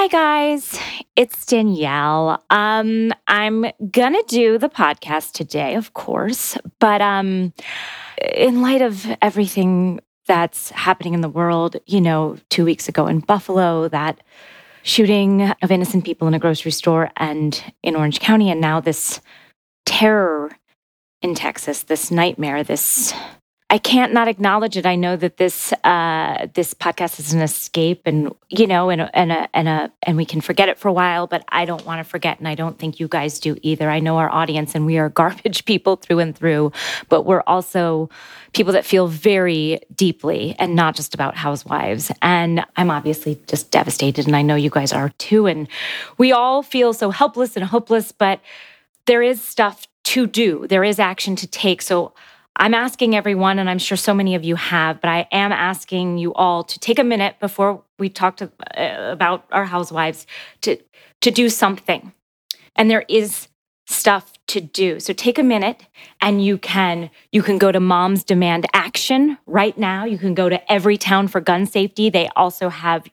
Hi, guys. It's Danielle. Um, I'm gonna do the podcast today, of course, but um, in light of everything that's happening in the world, you know, two weeks ago in Buffalo, that shooting of innocent people in a grocery store and in Orange County, and now this terror in Texas, this nightmare, this I can't not acknowledge it. I know that this uh, this podcast is an escape, and you know, and and a, and a, and we can forget it for a while. But I don't want to forget, and I don't think you guys do either. I know our audience, and we are garbage people through and through. But we're also people that feel very deeply, and not just about housewives. And I'm obviously just devastated, and I know you guys are too. And we all feel so helpless and hopeless, but there is stuff to do. There is action to take. So I'm asking everyone, and I'm sure so many of you have, but I am asking you all to take a minute before we talk to, uh, about our housewives to to do something. And there is stuff to do. So take a minute and you can you can go to Moms Demand Action right now. You can go to Everytown for gun safety. They also have,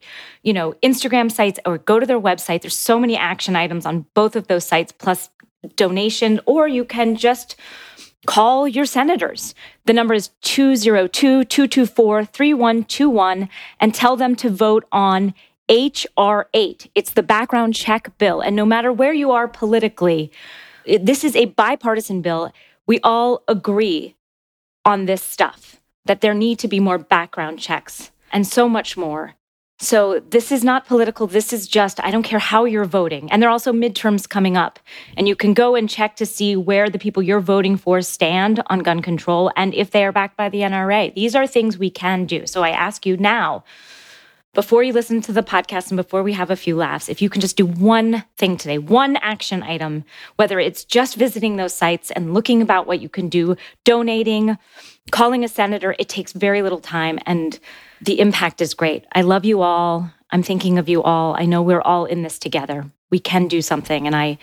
you know, Instagram sites or go to their website. There's so many action items on both of those sites plus donation or you can just call your senators. The number is 202 224 3121 and tell them to vote on H.R. 8. It's the background check bill. And no matter where you are politically, this is a bipartisan bill. We all agree on this stuff that there need to be more background checks and so much more. So this is not political. This is just, I don't care how you're voting. And there are also midterms coming up. And you can go and check to see where the people you're voting for stand on gun control and if they are backed by the NRA. These are things we can do. So I ask you now, before you listen to the podcast and before we have a few laughs, if you can just do one thing today, one action item, whether it's just visiting those sites and looking about what you can do, donating, calling a senator, it takes very little time. And the impact is great. I love you all. I'm thinking of you all. I know we're all in this together. We can do something. And I,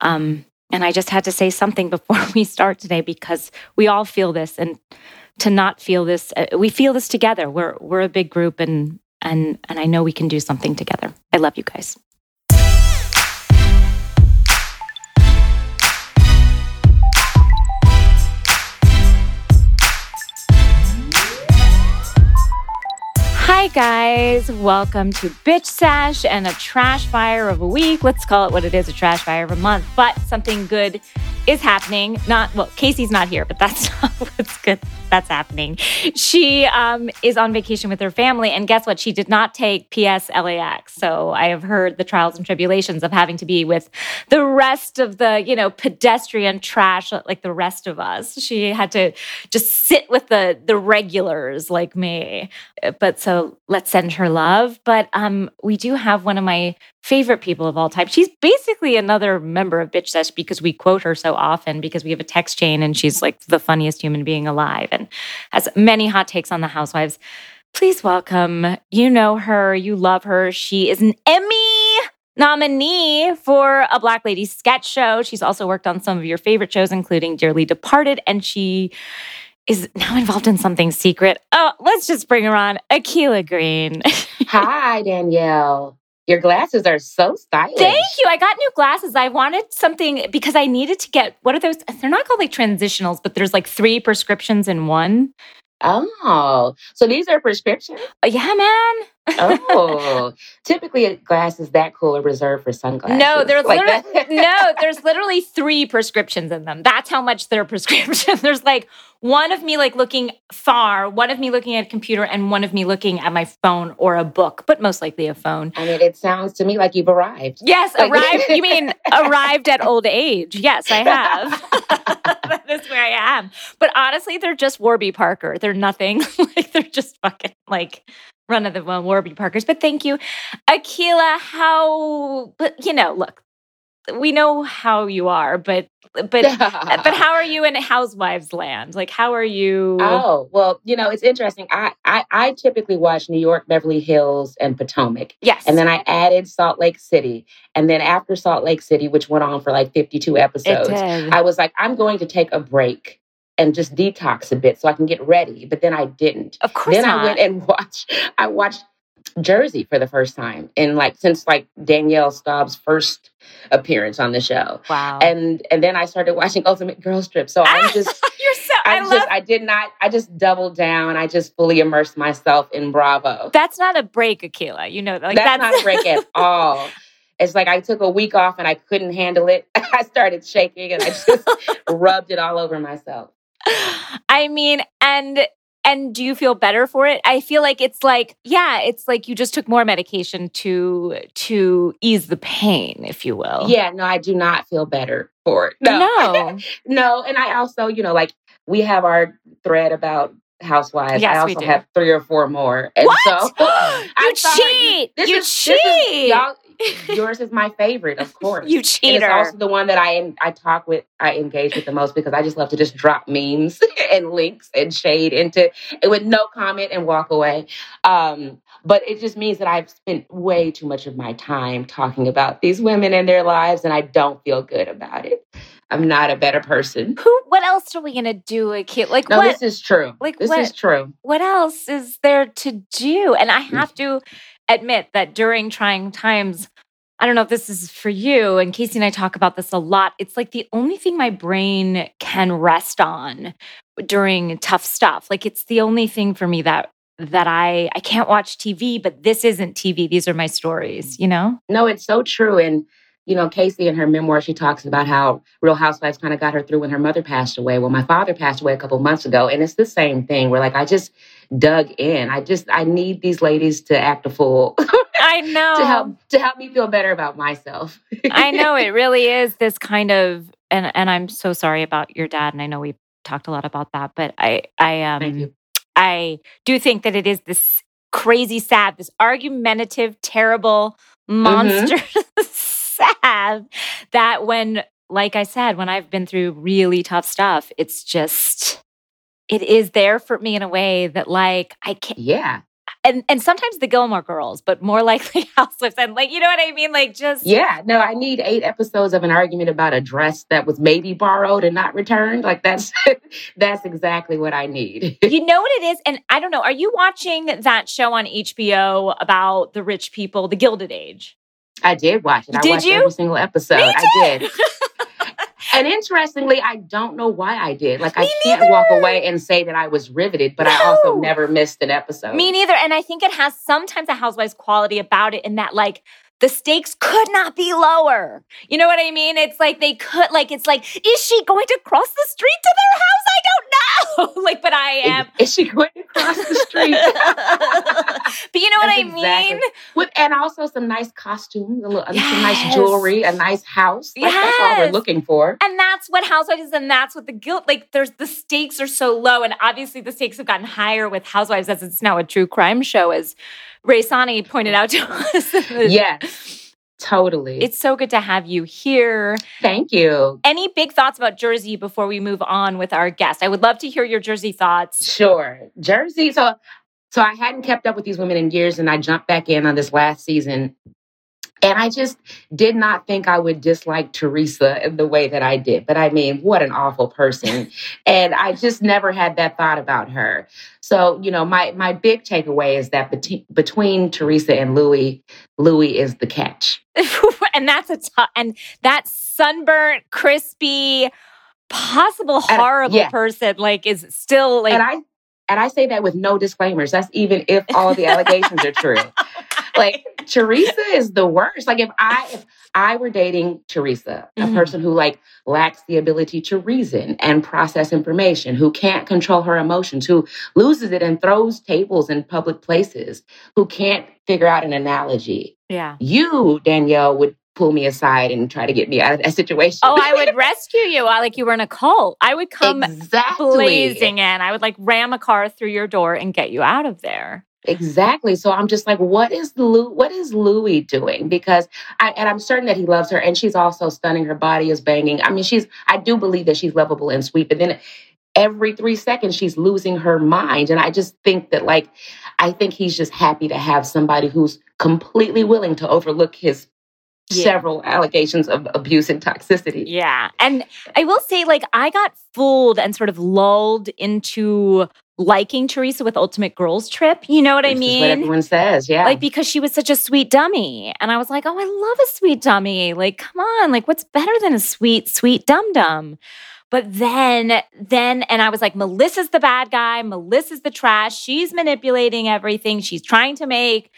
um, and I just had to say something before we start today because we all feel this, and to not feel this, uh, we feel this together. We're we're a big group, and and and I know we can do something together. I love you guys. Guys. Welcome to Bitch Sesh and a trash fire of a week. Let's call it what it is a trash fire of a month. But something good is happening. Not, well, Casey's not here, but that's not what's good that's happening. She um, is on vacation with her family. And guess what? She did not take PS LAX. So I have heard the trials and tribulations of having to be with the rest of the, you know, pedestrian trash like the rest of us. She had to just sit with the the regulars like me. But so let's send her love. But um, we do have one of my favorite people of all time. She's basically another member of Bitch Sesh because we quote her so often because we have a text chain and she's like the funniest human being alive and has many hot takes on the housewives. Please welcome. You know her, you love her. She is an Emmy nominee for a Black Lady sketch show. She's also worked on some of your favorite shows, including Dearly Departed, and she is now involved in something secret. Oh, let's just bring her on, Akilah Green. Hi, Danielle. Your glasses are so stylish. Thank you. I got new glasses. I wanted something because I needed to get what are those? They're not called like transitionals, but there's like three prescriptions in one. Oh, so these are prescriptions? Uh, yeah, man. Oh, typically a glass is that cool are reserved for sunglasses. No, there's like literally no, there's literally three prescriptions in them. That's how much they're prescription. there's like one of me like looking far, one of me looking at a computer, and one of me looking at my phone or a book, but most likely a phone. I mean, it sounds to me like you've arrived. Yes, like- arrived. you mean arrived at old age? Yes, I have. that is where I am. But honestly, they're just Warby Parker. They're nothing. like they're just fucking like run of the mill Warby Parkers. But thank you, Akilah. How? But you know, look, we know how you are, but but but how are you in housewives land? Like how are you Oh, well, you know, it's interesting. I, I I typically watch New York, Beverly Hills, and Potomac. Yes. And then I added Salt Lake City. And then after Salt Lake City, which went on for like 52 episodes, I was like, I'm going to take a break and just detox a bit so I can get ready. But then I didn't. Of course. Then not. I went and watched I watched Jersey for the first time in like since like Danielle Staub's first appearance on the show. Wow. And and then I started watching Ultimate Girl Trip. So I'm ah, just You're so I, I love- just I did not I just doubled down. I just fully immersed myself in Bravo. That's not a break, Akilah. You know, like that's, that's not a break at all. It's like I took a week off and I couldn't handle it. I started shaking and I just rubbed it all over myself. I mean, and and do you feel better for it? I feel like it's like, yeah, it's like you just took more medication to to ease the pain, if you will. Yeah, no, I do not feel better for it. No. No. no, and I also, you know, like we have our thread about housewives. Yes, I also have three or four more. And what? so you cheat. This you is, cheat. Is, y'all, yours is my favorite, of course. you cheater. And it's also the one that I I talk with, I engage with the most because I just love to just drop memes and links and shade into it with no comment and walk away. Um, but it just means that I've spent way too much of my time talking about these women and their lives, and I don't feel good about it. I'm not a better person. Who? What else are we gonna do? Like, like no, what? this is true. Like, this what, is true. What else is there to do? And I have to admit that during trying times, I don't know if this is for you, and Casey and I talk about this a lot. It's like the only thing my brain can rest on during tough stuff. Like it's the only thing for me that that I I can't watch TV, but this isn't TV. These are my stories, mm. you know? No, it's so true. And you know, Casey in her memoir, she talks about how Real Housewives kind of got her through when her mother passed away. Well, my father passed away a couple months ago, and it's the same thing. Where like I just dug in. I just I need these ladies to act a fool. I know to help to help me feel better about myself. I know it really is this kind of, and and I'm so sorry about your dad, and I know we've talked a lot about that, but I I um I do think that it is this crazy sad, this argumentative, terrible monster. Mm-hmm. sad that when, like I said, when I've been through really tough stuff, it's just, it is there for me in a way that, like, I can't. Yeah. And, and sometimes the Gilmore Girls, but more likely Housewives, and like you know what I mean, like just yeah. No, I need eight episodes of an argument about a dress that was maybe borrowed and not returned. Like that's that's exactly what I need. you know what it is, and I don't know. Are you watching that show on HBO about the rich people, the Gilded Age? I did watch it. I watched you? every single episode. I did. and interestingly, I don't know why I did. Like, Me I can't neither. walk away and say that I was riveted, but no. I also never missed an episode. Me neither. And I think it has sometimes a Housewives quality about it in that, like, the stakes could not be lower. You know what I mean? It's like they could, like, it's like, is she going to cross the street to their house? I don't know. like, but I am. Is, is she going to cross the street? but you know what That's I exactly. mean? With and also some nice costumes, a little, yes. some nice jewelry, a nice house. Like, yes. That's all we're looking for. And that's what Housewives is, and that's what the guilt. Like, there's the stakes are so low, and obviously the stakes have gotten higher with Housewives as it's now a true crime show, as Ray Sani pointed out to us. yes. Totally. It's so good to have you here. Thank you. Any big thoughts about Jersey before we move on with our guest? I would love to hear your Jersey thoughts. Sure. Jersey. So so I hadn't kept up with these women in years and I jumped back in on this last season and I just did not think I would dislike Teresa in the way that I did. But I mean, what an awful person. and I just never had that thought about her. So, you know, my my big takeaway is that bet- between Teresa and Louis, Louis is the catch. and that's a tough and that sunburnt, crispy, possible horrible yeah. person like is still like And I and I say that with no disclaimers. That's even if all the allegations are true. Like Teresa is the worst. Like if I if I were dating Teresa, a mm-hmm. person who like lacks the ability to reason and process information, who can't control her emotions, who loses it and throws tables in public places, who can't figure out an analogy. Yeah. You, Danielle, would pull me aside and try to get me out of that situation. Oh, I would rescue you like you were in a cult. I would come exactly. blazing in. I would like ram a car through your door and get you out of there. Exactly. So I'm just like, what is Lou? What is Louis doing? Because I and I'm certain that he loves her, and she's also stunning. Her body is banging. I mean, she's. I do believe that she's lovable and sweet, but then every three seconds she's losing her mind, and I just think that like, I think he's just happy to have somebody who's completely willing to overlook his Yeah. several allegations of abuse and toxicity. Yeah. And I will say, like, I got fooled and sort of lulled into liking Teresa with Ultimate Girls Trip. You know what I This is mean? what everyone says. Yeah. like because she was such a sweet dummy and i was like oh i love a sweet dummy like come on like what's better than a sweet sweet dum dum but then then and i was like melissa's the bad guy melissa's the trash she's manipulating everything she's trying to make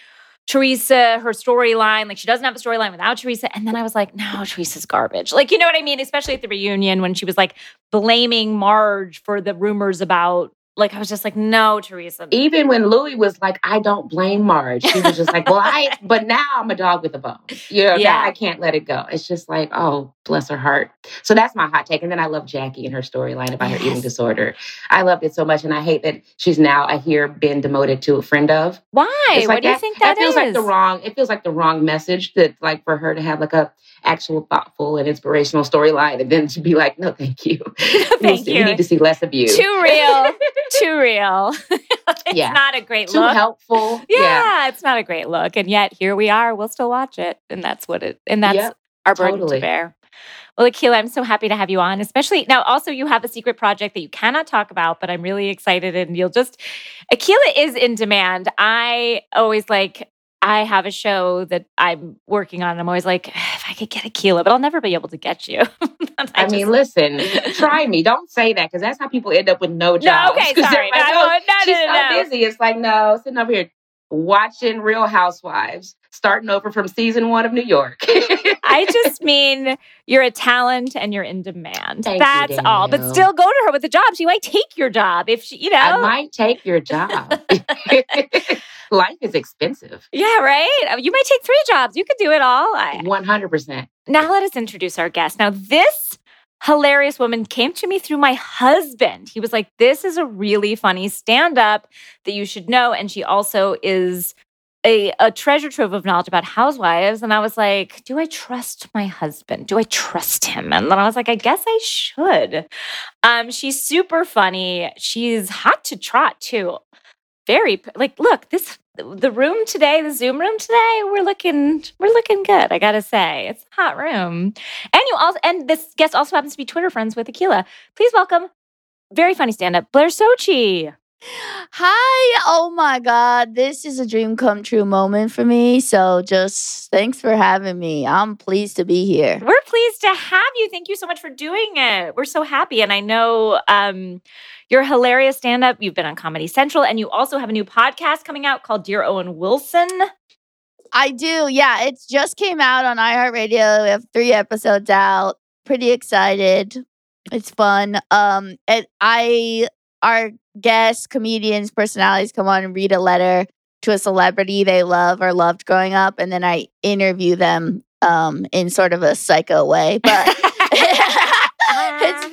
Teresa, her storyline, like she doesn't have a storyline without Teresa. And then I was like, no, Teresa's garbage. Like, you know what I mean? Especially at the reunion when she was like blaming Marge for the rumors about, like, I was just like, no, Teresa. even when Louis was like, I don't blame Marge, she was just like, Well, I but now I'm a dog with a bone. You know, Yeah. I can't let it go. It's just like, oh, bless her heart. So that's my hot take. And then I love Jackie and her storyline about her eating disorder. I loved it so much. And I hate that she's now, I hear, been demoted to a friend of. Why? It's what like do you think that feels like the wrong, it feels like the wrong message that like for her to have like a actual thoughtful and inspirational storyline and then to be like, no, thank you. Thank we, you. need to see less of you. Too real. Too real. it's Yeah. not a great Too look. helpful. yeah, it's not a great look. And yet here we are. We'll still watch it. And that's what it and that's Yep, our burden totally. to bear. Well, Akilah, I'm so happy to have you on, especially now. Also, you have a secret project that you cannot talk about, but I'm really excited. And you'll just, Akilah is in demand. I always like, I have a show that I'm working on. And I'm always like, if I could get Akilah, but I'll never be able to get you. I, mean, just- listen, try me. Don't say that because that's how people end up with no no, jobs. okay, 'Cause they're sorry. No, like, no, "Oh, no, no, she's no, so no. busy. It's like, no, sitting over here watching Real Housewives, starting over from season one of New York. I just mean you're a talent and you're in demand. Thank you, That's all. But still go to her with a job. She might take your job if she, you know. I might take your job. Life is expensive. yeah, right? Uh, You might take three jobs. You could do it all. I, 100%. now let us introduce our guest. Now, this hilarious woman came to me through my husband. He was like, This is a really funny stand up that you should know. And she also is a, a treasure trove of knowledge about housewives. And I was like, Do I trust my husband? Do I trust him? And then I was like, I guess I should. Um, she's super funny. She's hot to trot too. Very like, look, this the room today, the Zoom room today, we're looking we're looking good. I gotta say, it's a hot room. And you also and this guest also happens to be Twitter friends with Akilah. Please welcome very funny stand-up Blair Socci. Hi. Oh my God. This is a dream come true moment for me. So just thanks for having me. I'm pleased to be here. We're pleased to have you. Thank you so much for doing it. We're so happy. And I know um, you're a hilarious stand-up. You've been on Comedy Central, and you also have a new podcast coming out called Dear Owen Wilson. I do. Yeah. It just came out on iHeartRadio. We have three episodes out. Pretty excited. It's fun. Um, and I, our guests, comedians, personalities come on and read a letter to a celebrity they love or loved growing up. And then I interview them um, in sort of a psycho way. But it's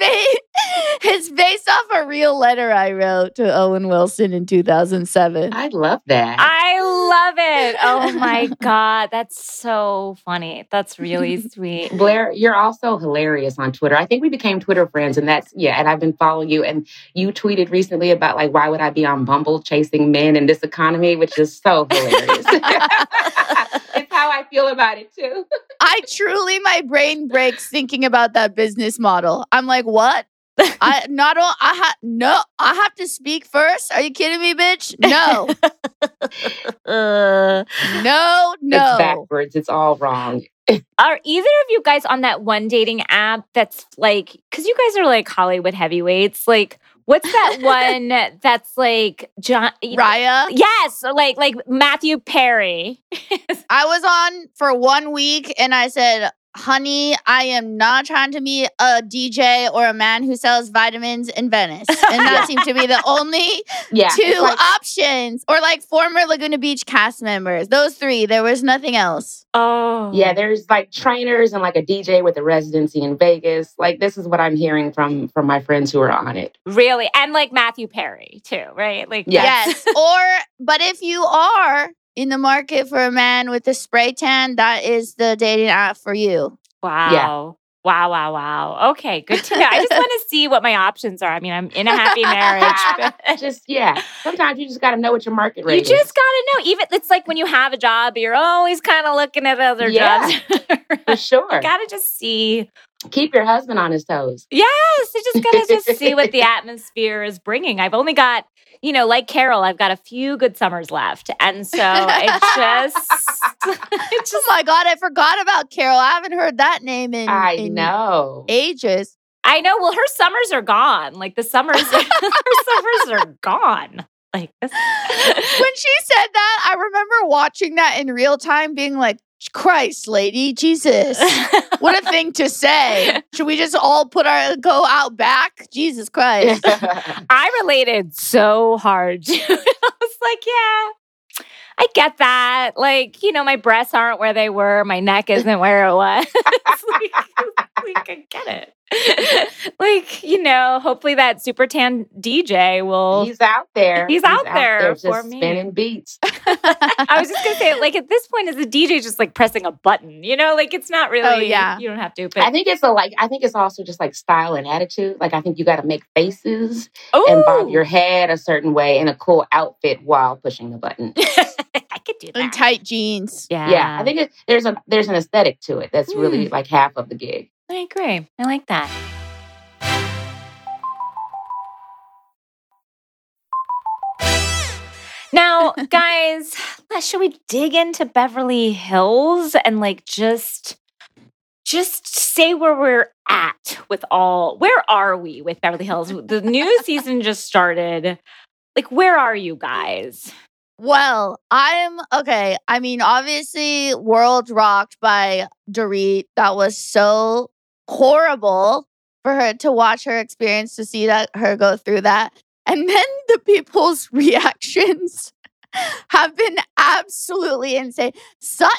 it's based off a real letter I wrote to Owen Wilson in 2007. I love that. I love it. Oh my God. That's so funny. That's really sweet. Blair, you're also hilarious on Twitter. I think we became Twitter friends, and that's yeah. And I've been following you, and you tweeted recently about like why would I be on Bumble chasing men in this economy, which is so hilarious. it's how I feel about it too. I truly, my brain breaks thinking about that business model. I'm like, what? I not all I have no. I have to speak first. Are you kidding me, bitch? No, Uh, no, It's no. backwards. It's all wrong. are either of you guys on that one dating app that's like, because you guys are like Hollywood heavyweights? Like, what's that one that's like John? Raya. Yes, like like Matthew Perry. I was on for one week and I said, honey, I am not trying to be a DJ or a man who sells vitamins in Venice. And that seemed to be the only Yeah. two like- options. Or like former Laguna Beach cast members. Those three. There was nothing else. Oh, yeah, there's like trainers and like a DJ with a residency in Vegas. Like this is what I'm hearing from from my friends who are on it. really, and like Matthew Perry too, right? Like, Yeah. Yes. or, but if you are in the market for a man with a spray tan, that is the dating app for you. wow. Wow, wow, wow. Okay, good to know. I just want to see what my options are. I mean, I'm in a happy marriage. just yeah. Sometimes you just got to know what your market You rate is. You just gotta know. Even it's like when you have a job, you're always kind of looking at other Yeah. jobs. for sure. gotta just see. Keep your husband on his toes. Yes, you just gotta just see what the atmosphere is bringing. I've only got, you know, like Carol, I've got a few good summers left, and so it just, it Oh my god, I forgot about Carol. I haven't heard that name in, I in know. ages. I know. Well, her summers are gone. Like the summers, her summers are gone. Like this. when she said that, I remember watching that in real time, being like, Christ, lady, Jesus. What a thing to say. Should we just all put our go out back? Jesus Christ. I related so hard. I was like, yeah, I get that. Like, you know, my breasts aren't where they were, my neck isn't where it was. like, like, I get it. like, you know, hopefully that super tan DJ will. he's out there. He's out there just for me. spinning beats. I was just gonna say, like, at this point, is the DJ just like pressing a button? You know, like it's not really. Oh, yeah. you don't have to. But I think it's a like. I think it's also just like style and attitude. Like I think you got to make faces and bob your head a certain way in a cool outfit while pushing the button. I could do and that. tight jeans. Yeah, Yeah, I think it, there's a there's an aesthetic to it that's really mm. like half of the gig. I agree. I like that. Now, guys, let's- should we dig into Beverly Hills and like just just say where we're at with all where are we with Beverly Hills? The new season just started. Like, where are you guys? Well, I'm okay. I mean, obviously, World Rocked by Dorit. That was so horrible for her to watch her experience, to see that her go through that. And then the people's reactions have been absolutely insane. Sutton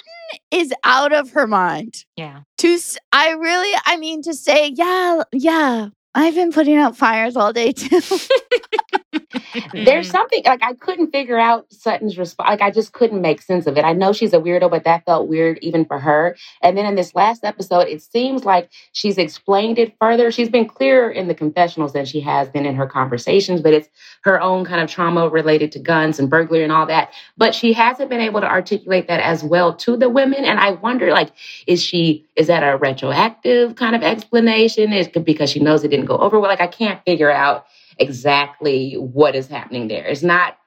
is out of her mind. Yeah. To I really, I mean, to say, yeah, yeah, I've been putting out fires all day too. There's mm-hmm. something like I couldn't figure out Sutton's response. Like I just couldn't make sense of it. I know she's a weirdo, but that felt weird even for her. And then in this last episode, it seems like she's explained it further. She's been clearer in the confessionals than she has been in her conversations, but it's her own kind of trauma related to guns and burglary and all that. But she hasn't been able to articulate that as well to the women. And I wonder, like, is she is that a retroactive kind of explanation? Is because she knows it didn't go over well? Like I can't figure out exactly what is happening there. It's not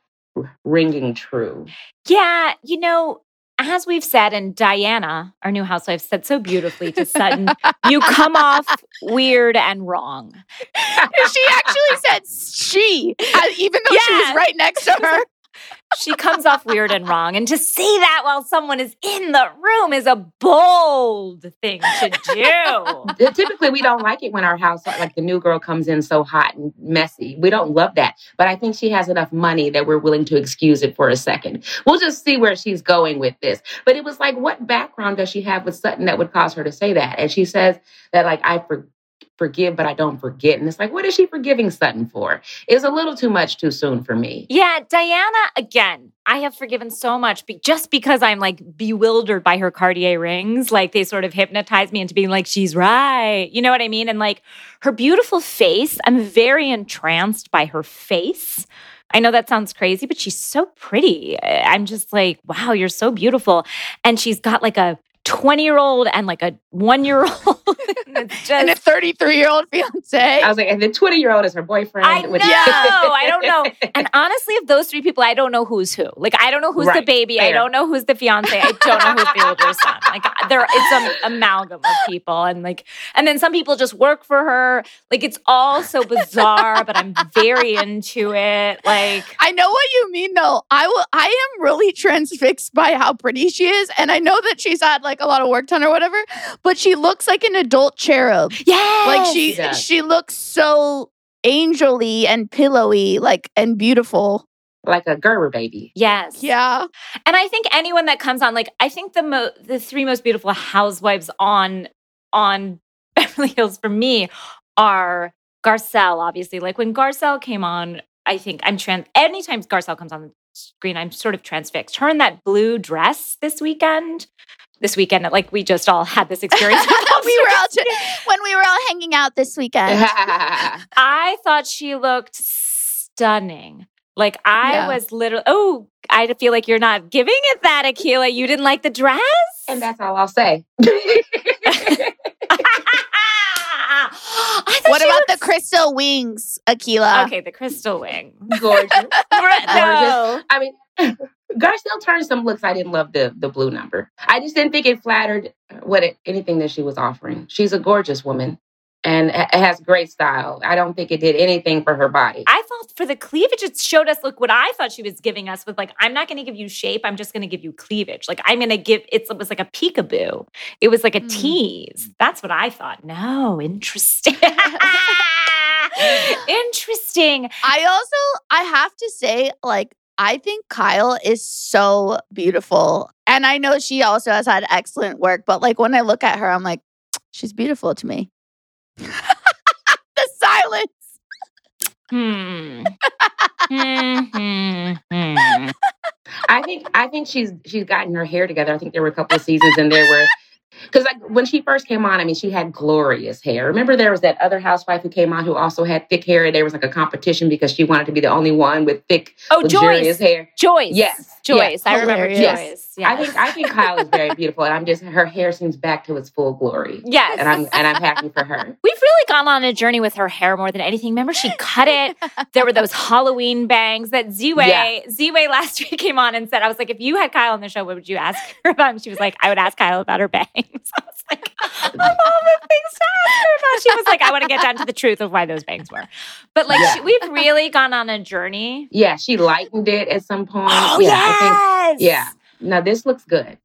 ringing true. Yeah, you know, as we've said, and Diana, our new housewife, said so beautifully to Sutton, you come off weird and wrong. she actually said she, even though she was right next to her. She comes off weird and wrong. And to say that while someone is in the room is a bold thing to do. Typically, we don't like it when our house, like the new girl, comes in so hot and messy. We don't love that. But I think she has enough money that we're willing to excuse it for a second. We'll just see where she's going with this. But it was like, what background does she have with Sutton that would cause her to say that? And she says that, like, I for- forgive, but I don't forget. And it's like, what is she forgiving Sutton for? It's a little too much too soon for me. Yeah, Diana, again, I have forgiven so much be- just because I'm like bewildered by her Cartier rings. Like they sort of hypnotize me into being like, she's right. You know what I mean? And like her beautiful face, I'm very entranced by her face. I know that sounds crazy, but she's so pretty. I'm just like, wow, you're so beautiful. And she's got like a 20 year old and like a one year old. it's. And a 33 year old fiance. I was like, and the 20 year old is her boyfriend. I know. which- I don't know. And honestly, of those three people, I don't know who's who. Like, I don't know who's the Right. baby. I don't know who's the fiance. I don't know who's the older son. Like, there, it's an amalgam of people, and like, and then some people just work for her. Like, it's all so bizarre. but I'm very into it. Like, I know what you mean though. I will I am really transfixed by how pretty she is. And I know that she's had like a lot of work done or whatever, but she looks like an adult cherub. yeah, Like she Yes. she looks so angelly and pillowy, like and beautiful. like a Gerber baby. Yes. Yeah. And I think anyone that comes on, like, I think the mo- the three most beautiful housewives on on Beverly Hills for me are Garcelle, obviously. Like when Garcelle came on, I think I'm trans. Anytime Garcelle comes on the screen, I'm sort of transfixed. Her in that blue dress this weekend, this weekend. Like we just all had this experience. we were all when we were all hanging out this weekend. I thought she looked stunning. Like I Yeah. was literally. Oh, I feel like you're not giving it that, Akilah. You didn't like the dress. and that's all I'll say. What about looked the crystal wings, Akilah? Okay, the crystal wing. Gorgeous. no. I mean, Garcelle turned some looks. I didn't love the the blue number. I just didn't think it flattered what it, anything that she was offering. She's a gorgeous woman and ha- has great style. I don't think it did anything for her body. I thought for the cleavage, it showed us, look, what I thought she was giving us was like, I'm not going to give you shape. I'm just going to give you cleavage. Like, I'm going to give, it's, it was like a peekaboo. It was like a Mm. tease. That's what I thought. No, interesting. interesting. I also I have to say, like, I think Kyle is so beautiful. And I know she also has had excellent work, but like when I look at her, I'm like, she's beautiful to me. the silence. Hmm. Hmm, hmm, hmm. I think I think she's she's gotten her hair together. I think there were a couple of seasons in there where because like when she first came on, I mean, she had glorious hair. Remember, there was that other housewife who came on who also had thick hair, and there was like a competition because she wanted to be the only one with thick, Oh, luxurious Joyce. hair. Joyce. Yes, Joyce. yes. I remember Hilarious. Joyce. Yes. I think I think Kyle is very beautiful, and I'm just her hair seems back to its full glory, Yes. and I'm and I'm happy for her. We've really gone on a journey with her hair more than anything. Remember, she cut it. There were those Halloween bangs that Z-Way, Yeah. Z-Way last week came on and said, I was like, if you had Kyle on the show, what would you ask her about? And she was like, I would ask Kyle about her bangs. I was like, of all the things to ask her about. She was like, I want to get down to the truth of why those bangs were. But like, Yeah. she, we've really gone on a journey. Yeah, she lightened it at some point. Oh, yeah, I think. yes. Yeah. Now this looks good.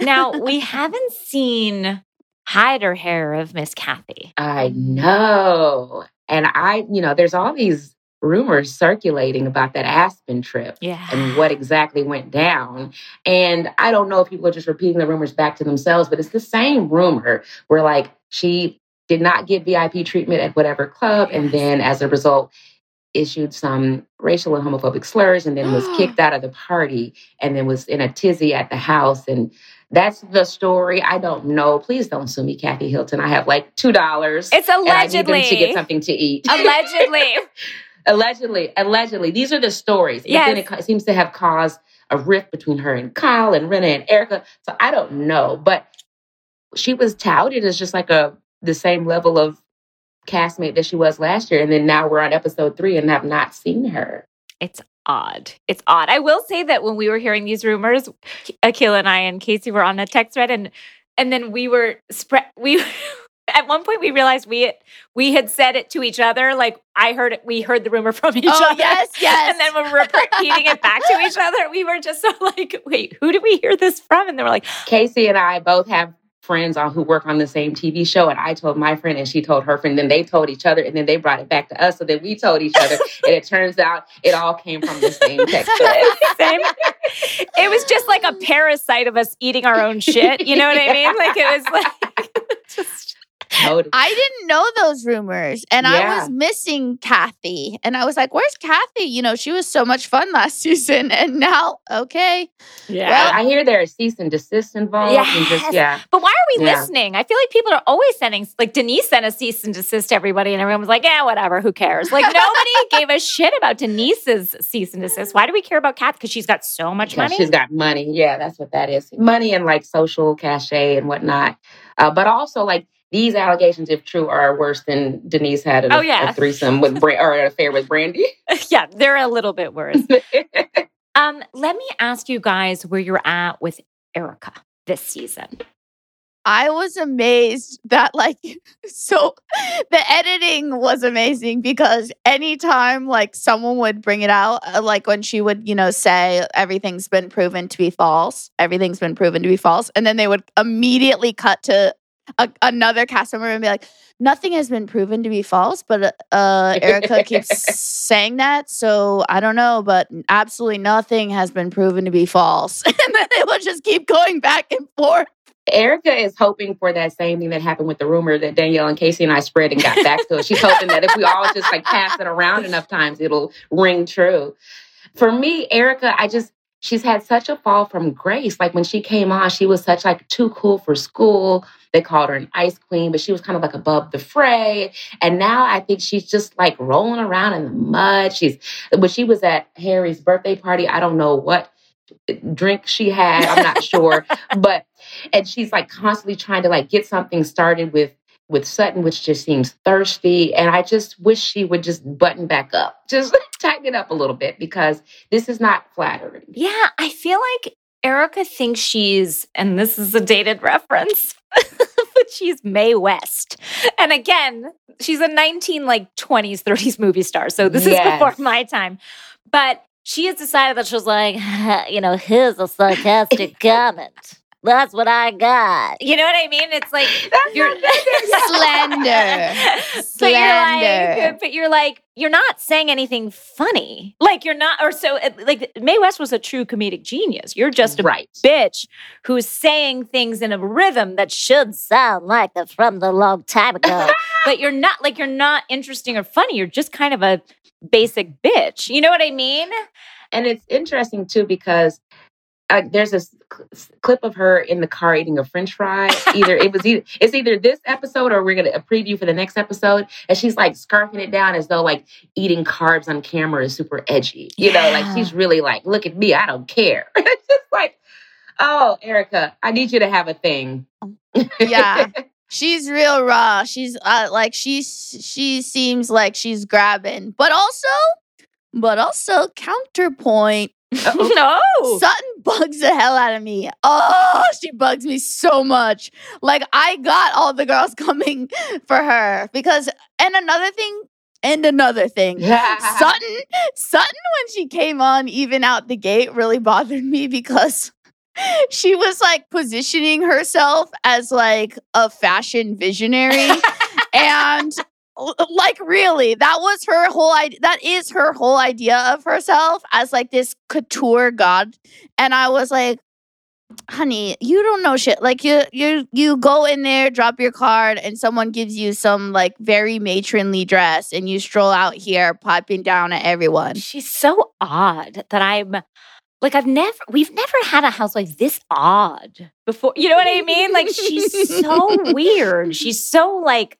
Now, we haven't seen hide or hair of Miss Kathy. I know. And I, you know, there's all these rumors circulating about that Aspen trip Yeah. and what exactly went down. And I don't know if people are just repeating the rumors back to themselves, but it's the same rumor where like she did not get VIP treatment at whatever club and then as a result issued some racial and homophobic slurs and then was oh. kicked out of the party and then was in a tizzy at the house and that's the story. I don't know. Please don't sue me, Kathy Hilton. I have like two dollars. It's and I need allegedly. them to get something to eat. allegedly. allegedly, allegedly. These are the stories. But then it seems to have caused a rift between her and Kyle and Rinna and Erika. So I don't know. But she was touted as just like a the same level of castmate that she was last year. And then now we're on episode three and have not seen her. It's odd. It's odd. I will say that when we were hearing these rumors, Akil and I and Casey were on a text thread, and and then we were spread. We at one point we realized we had, we had said it to each other. Like I heard it. We heard the rumor from each Oh, other. yes, yes. And then when we were repeating it back to each other, we were just so like, wait, who did we hear this from? And they were like, Casey and I both have friends on who work on the same TV show, and I told my friend, and she told her friend. Then they told each other, and then they brought it back to us. So then we told each other, and it turns out it all came from the same text same. It was just like a parasite of us eating our own shit. You know what I mean? Like it was like just. Totally. I didn't know those rumors and I was missing Kathy. And I was like, where's Kathy? You know, she was so much fun last season. And now, okay. Yeah. I hear there are cease and desist involved. And just, yeah. But why are we Yeah. listening? I feel like people are always sending, like Denise sent a cease and desist to everybody, and everyone was like, yeah, whatever, who cares? Like nobody gave a shit about Denise's cease and desist. Why do we care about Kathy? Because she's got so much money. she's got money. Yeah, that's what that is. Money and like social cachet and whatnot. Uh, but also like these allegations, if true, are worse than Denise had a, Oh, yeah. a threesome with Bra- or an affair with Brandi. yeah, they're a little bit worse. Um, let me ask you guys where you're at with Erika this season. I was amazed that, like, so the editing was amazing because anytime, like, someone would bring it out, uh, like when she would, you know, say everything's been proven to be false, everything's been proven to be false. And then they would immediately cut to a, another cast member and be like, nothing has been proven to be false, but uh, Erika keeps saying that. So I don't know, but absolutely nothing has been proven to be false. and then they will just keep going back and forth. Erika is hoping for that same thing that happened with the rumor that Danielle and Casey and I spread and got back to us. She's hoping that if we all just like pass it around enough times, it'll ring true. For me, Erika, I just she's had such a fall from grace. Like when she came on, she was such like too cool for school. They called her an ice queen, but she was kind of like above the fray. And now I think she's just like rolling around in the mud. She's when she was at Harry's birthday party, I don't know what drink she had, I'm not sure. but and she's like constantly trying to like get something started with with Sutton, which just seems thirsty. And I just wish she would just button back up, just tighten it up a little bit because this is not flattering. Yeah, I feel like Erika thinks she's, and this is a dated reference, but she's Mae West. And again, she's a 19 like 20s, 30s movie star. So this yes. is before my time. But she has decided that she was like, you know, here's a sarcastic comment. That's what I got. You know what I mean? It's like you're slender. slender. But you're like, but you're like, you're not saying anything funny. Like you're not, or so uh, like Mae West was a true comedic genius. You're just a right. bitch who's saying things in a rhythm that should sound like the from the long time ago. but you're not like you're not interesting or funny. You're just kind of a basic bitch. You know what I mean? And it's interesting too because uh, there's a clip of her in the car eating a French fry. Either it was either it's either this episode or we're gonna a preview for the next episode, and she's like scarfing it down as though like eating carbs on camera is super edgy. You yeah. know, like she's really like, look at me, I don't care. it's just like, oh, erika I need you to have a thing. yeah. She's real raw. She's uh, like she's she seems like she's grabbing, but also, but also counterpoint Uh, oh, no. Sutton bugs the hell out of me. Oh, she bugs me so much. Like I got all the girls coming for her because and another thing and another thing. Sutton Sutton when she came on even out the gate really bothered me because she was like positioning herself as like a fashion visionary and like really that was her whole idea that is her whole idea of herself as like this couture god. And i was like honey you don't know shit like you you you go in there drop your card and someone gives you some like very matronly dress and you stroll out here popping down at everyone. She's so odd that i'm like I've never we've never had a housewife this odd before. You know what I mean? Like she's so weird. She's so like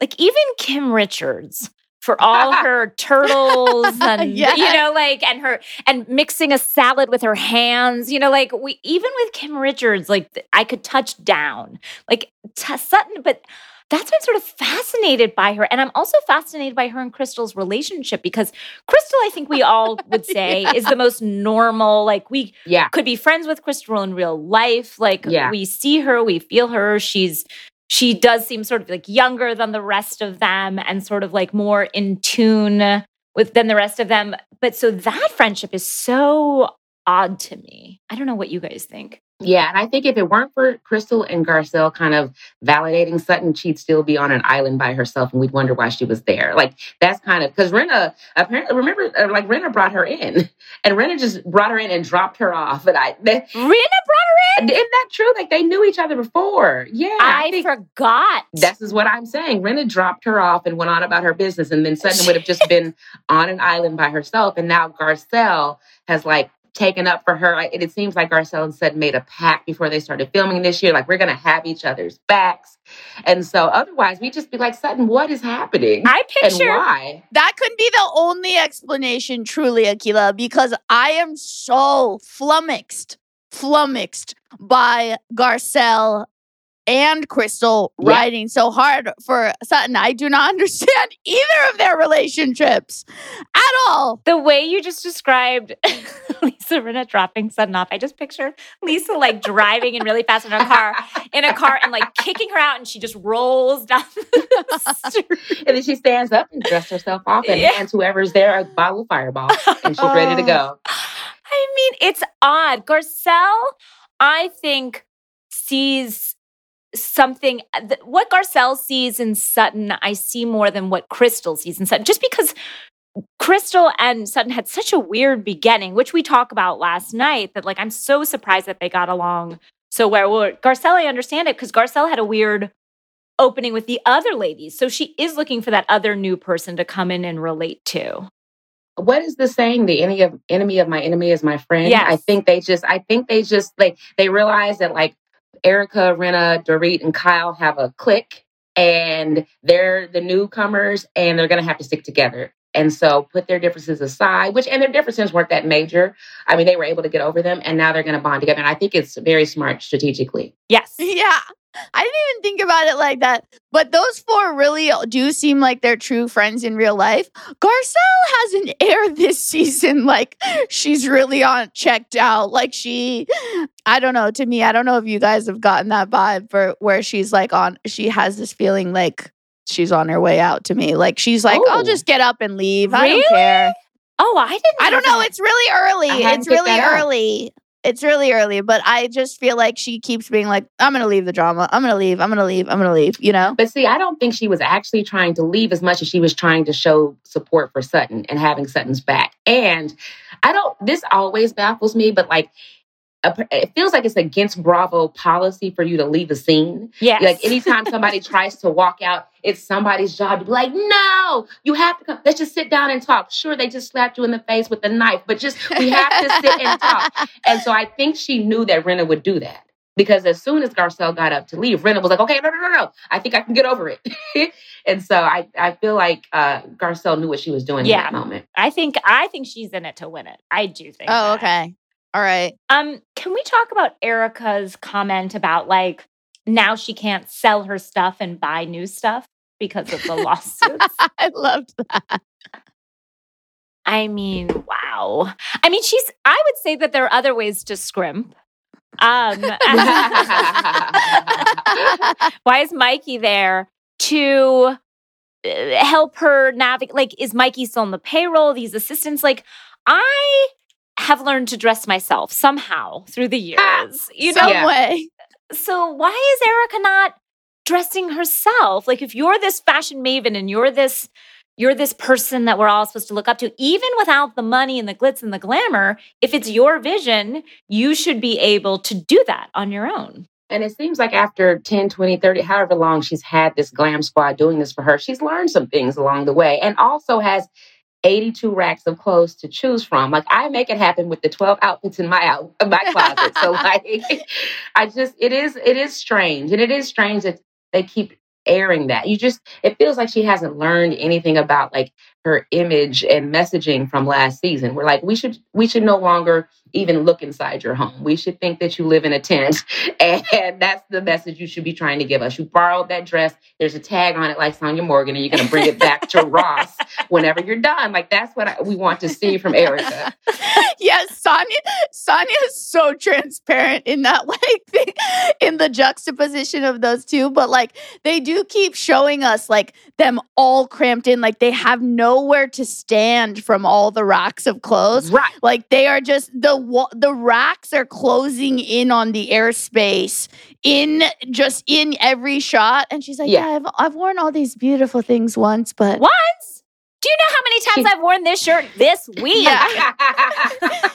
like even Kim Richards for all her turtles and yes. you know like and her and mixing a salad with her hands you know like we even with kim richards like i could touch down like t- sutton but that's why I'm sort of fascinated by her. And I'm also fascinated by her and Crystal's relationship because Crystal, I think we all would say, yeah. is the most normal. Like we yeah. could be friends with Crystal in real life. Like yeah. we see her, we feel her. She's she does seem sort of like younger than the rest of them and sort of like more in tune with than the rest of them. But so that friendship is so odd to me. I don't know what you guys think. Yeah, and I think if it weren't for Crystal and Garcelle kind of validating Sutton, she'd still be on an island by herself, and we'd wonder why she was there. Like that's kind of because Rinna apparently remember, uh, like Rinna brought her in, and Rinna just brought her in and dropped her off. And I they, Rinna brought her in. Isn't that true? Like they knew each other before. Yeah, I, I forgot. This is what I'm saying. Rinna dropped her off and went on about her business, and then Sutton would have just been on an island by herself, and now Garcelle has like taken up for her. it, it seems like Garcelle and Sutton made a pact before they started filming this year. Like, we're going to have each other's backs. And so otherwise, we just be like, Sutton, what is happening? I picture and why? That could be the only explanation, truly, Akilah, because I am so flummoxed, flummoxed by Garcelle and Crystal yeah. riding so hard for Sutton. I do not understand either of their relationships at all. The way you just described Lisa Rinna dropping Sutton off, I just picture Lisa like driving and really fast in a car, in a car, and like kicking her out, and she just rolls down the street. And then she stands up and dresses herself off and yeah. hands whoever's there a bottle of Fireball, and she's oh. ready to go. I mean, it's odd. Garcelle, I think sees something what Garcelle sees in Sutton, I see more than what Crystal sees in Sutton, just because Crystal and Sutton had such a weird beginning, which we talked about last night. That like I'm so surprised that they got along so well. well Garcelle, I understand it because Garcelle had a weird opening with the other ladies, so she is looking for that other new person to come in and relate to. what is the saying? The enemy of enemy of my enemy is my friend. Yes. I think they just I think they just like they realize that like Erika, Rinna, Dorit, and Kyle have a clique and they're the newcomers and they're gonna have to stick together. And so put their differences aside, which and their differences weren't that major. I mean, they were able to get over them and now they're gonna bond together. And I think it's very smart strategically. Yes. Yeah. I didn't even think about it like that. But those four really do seem like they're true friends in real life. Garcelle has an air this season like she's really on checked out. Like she I don't know, to me, I don't know if you guys have gotten that vibe for where she's like on she has this feeling like she's on her way out to me. Like she's like, Oh. I'll just get up and leave. I don't care. Oh, I didn't. I don't know. that. It's really early. It's really early. up. It's really early, but I just feel like she keeps being like, I'm gonna leave the drama. I'm gonna leave. I'm gonna leave. I'm gonna leave. You know? But see, I don't think she was actually trying to leave as much as she was trying to show support for Sutton and having Sutton's back. And I don't, this always baffles me, but like, it feels like it's against Bravo policy for you to leave a scene. Yes. Like anytime somebody tries to walk out, it's somebody's job to be like, no, you have to come. Let's just sit down and talk. Sure, they just slapped you in the face with a knife, but just we have to sit and talk. And so I think she knew that Rinna would do that. Because as soon as Garcelle got up to leave, Rinna was like, okay, no, no, no, no. I think I can get over it. and so I, I feel like uh, Garcelle knew what she was doing Yeah. in that moment. I think I think she's in it to win it. I do think. Oh, that. okay. All right. Um, can we talk about Erika's comment about like now she can't sell her stuff and buy new stuff because of the lawsuits? I loved that. I mean, wow. I mean, she's. I would say that there are other ways to scrimp. Um, why is Mikey there to uh, help her navigate? Like, is Mikey still on the payroll? These assistants, like, I have learned to dress myself somehow through the ah, years. You know, Some way. so why is Erika not dressing herself? Like if you're this fashion maven and you're this you're this person that we're all supposed to look up to, even without the money and the glitz and the glamour, if it's your vision, you should be able to do that on your own. And it seems like after 10, 20, 30, however long she's had this glam squad doing this for her, she's learned some things along the way and also has 82 racks of clothes to choose from. Like I make it happen with the 12 outfits in my out my closet. so like I just it is it is strange. And it is strange that they keep airing that. You just it feels like she hasn't learned anything about like her image and messaging from last season. We're like we should we should no longer even look inside your home. We should think that you live in a tent and that's the message you should be trying to give us. You borrowed that dress. There's a tag on it like Sonja Morgan and you're going to bring it back to Ross whenever you're done. Like that's what I, we want to see from Erika. yes, Sonja Sonja is so transparent in that like thing, in the juxtaposition of those two. But like they do keep showing us like them all cramped in, like they have nowhere to stand from all the racks of clothes. Right. Like they are just the wa- the racks are closing in on the airspace in just in every shot. And she's like, Yeah. yeah, I've I've worn all these beautiful things once, but Once? Do you know how many times I've worn this shirt this week? Yeah.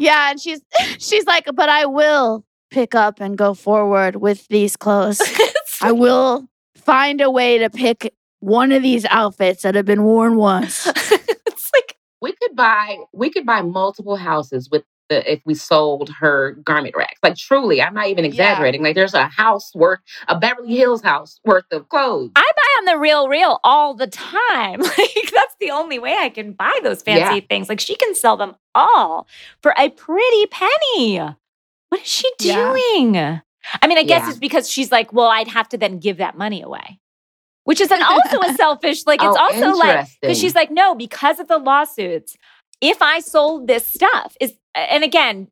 Yeah, and she's she's like, but I will pick up and go forward with these clothes. I will find a way to pick one of these outfits that have been worn once. it's like we could buy we could buy multiple houses with the if we sold her garment racks. Like truly, I'm not even Yeah. exaggerating. Like there's a house worth a Beverly Hills house worth of clothes. I buy on the real real all the time. Like that's the only way I can buy those fancy things. Like she can sell them all for a pretty penny. What is she Yeah. doing? I mean, I guess Yeah. it's because she's like, well, I'd have to then give that money away. Which is an also a selfish, like it's Oh, also like because she's like, no, because of the lawsuits, if I sold this stuff, is and again,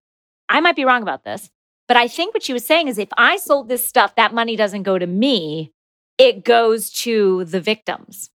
I might be wrong about this, but I think what she was saying is if I sold this stuff, that money doesn't go to me, it goes to the victims.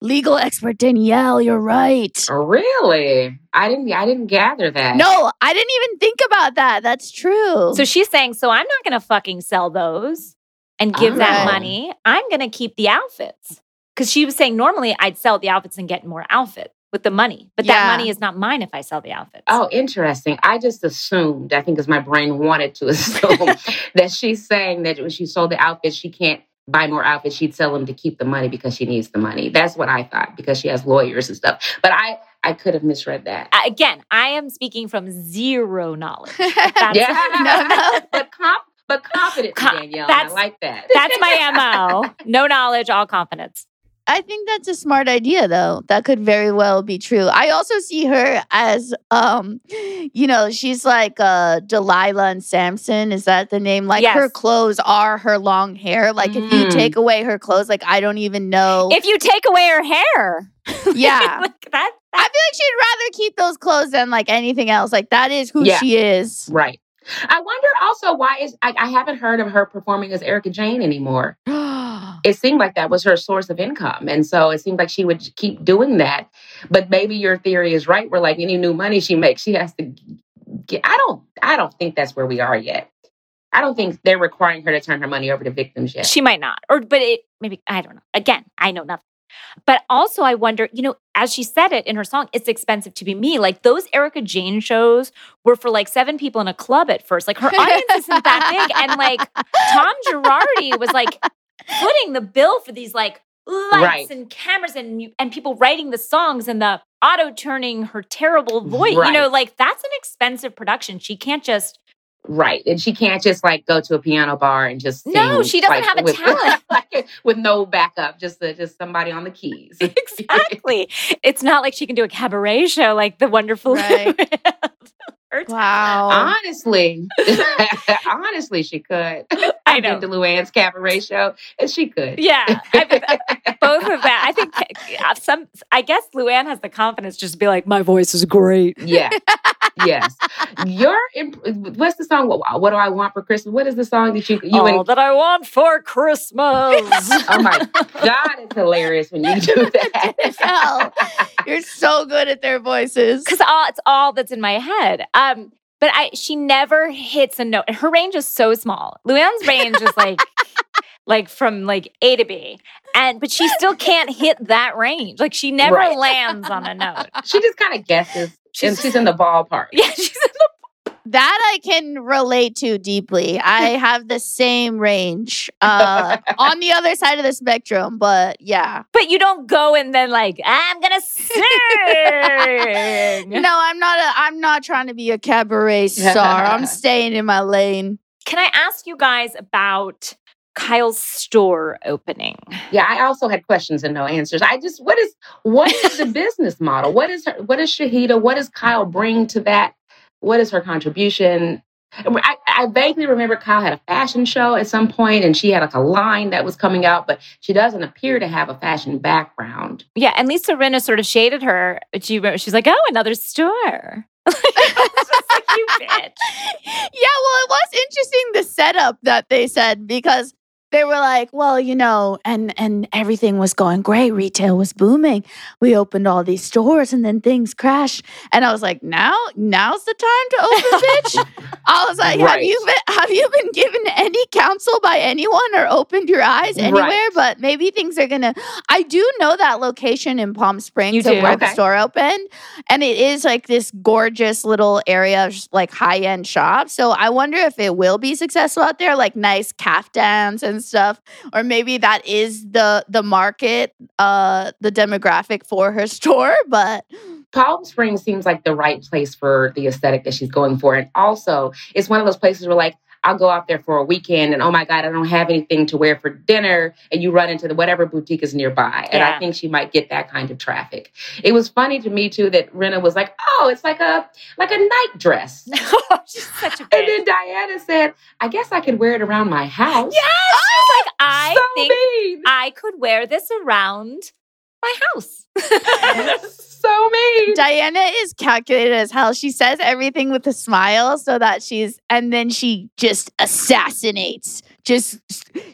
Legal expert Danielle, you're right. Really? I didn't I didn't gather that. No, I didn't even think about that. That's true. So she's saying, so I'm not going to fucking sell those and give that money. I'm going to keep the outfits. Because she was saying normally I'd sell the outfits and get more outfits with the money, but that money is not mine if I sell the outfits. Oh, interesting. I just assumed, I think because my brain wanted to assume that she's saying that when she sold the outfits, she can't buy more outfits. She'd sell them to keep the money because she needs the money. That's what I thought because she has lawyers and stuff. But I I could have misread that. Again, I am speaking from zero knowledge. That's, yeah, No, no. but comp, but confident, Com- Danielle. I like that. that's my MO. No knowledge, all confidence. I think that's a smart idea though. That could very well be true. I also see her as um you know, she's like uh Delilah and Samson. Is that the name? Like her clothes are her long hair. Like if you Mm. take away her clothes, like I don't even know. If you take away her hair, yeah. like that, I feel like she'd rather keep those clothes than like anything else. Like that is who Yeah. she is. Right. I wonder also why is I, I haven't heard of her performing as Erika Jayne anymore. It seemed like that was her source of income, and so it seemed like she would keep doing that. But maybe your theory is right. Where like any new money she makes, she has to get. I don't. I don't think that's where we are yet. I don't think they're requiring her to turn her money over to victims yet. she might not. Or, but it maybe, I don't know. Again, I know nothing. But also, I wonder, you know, as she said it in her song, it's expensive to be me. Like those Erika Jayne shows were for like seven people in a club at first. Like her audience isn't that big. And like Tom Girardi was like footing the bill for these like lights Right. and cameras and and people writing the songs and the auto turning her terrible voice. You know, like that's an expensive production. She can't just right, and she can't just like go to a piano bar and just No, she doesn't like, have a with, talent. like, with no backup, just uh, just somebody on the keys. exactly. it's not like she can do a cabaret show like the wonderful. Right. Wow. Honestly, honestly, she could. I I've know. been to Luann's cabaret show, and she could. Yeah, I, both of that. I think uh, some. I guess Luann has the confidence just to be like, my voice is great. yeah. yes. Your imp- what's the song? What, what do I want for Christmas? What is the song that you you All and that I want for Christmas. Oh my God, it's hilarious when you do that. Hell, you're so good at their voices. because all it's all that's in my head. Um, but I she never hits a note. Her range is so small. Luann's range is like like from like A to B. And but she still can't hit that range. Like she never Right. lands on a note. She just kind of guesses, and She's- she's in the ballpark. Yeah, she's That I can relate to deeply. I have the same range uh, on the other side of the spectrum, but yeah. but you don't go and then like, I'm gonna sing. No, I'm not. A, I'm not trying to be a cabaret star. I'm staying in my lane. Can I ask you guys about Kyle's store opening? Yeah, I also had questions and no answers. I just what is what is the business model? What is her what is Shahida? What does Kyle bring to that? What is her contribution? I, I vaguely remember Kyle had a fashion show at some point and she had like a line that was coming out, but she doesn't appear to have a fashion background. Yeah, and Lisa Rinna sort of shaded her. She she's like, oh, another store. Like, you bitch. Yeah, well, it was interesting the setup that they said because they were like, well, you know, and and everything was going great. Retail was booming. We opened all these stores and then things crashed. And I was like, now, now's the time to open, bitch. I was like, have you been have you been given any counsel by anyone or opened your eyes anywhere? Right. But maybe things are gonna I do know that location in Palm Springs You of do? where the store opened. And it is like this gorgeous little area of like high end shop. So I wonder if it will be successful out there, like nice caftans and stuff. Or maybe that is the the market, uh, the demographic for her store. But Palm Springs seems like the right place for the aesthetic that she's going for. And also, it's one of those places where, like, I'll go out there for a weekend and oh my God, I don't have anything to wear for dinner. And you run into the whatever boutique is nearby. And I think she might get that kind of traffic. It was funny to me too that Rinna was like, oh, it's like a like a night dress. Oh, she's such a And then Diana said, I guess I could wear it around my house. Yes, she's like, I so think mean. I could wear this around my house. so mean. Diana is calculated as hell. She says everything with a smile so that she's, and then she just assassinates, just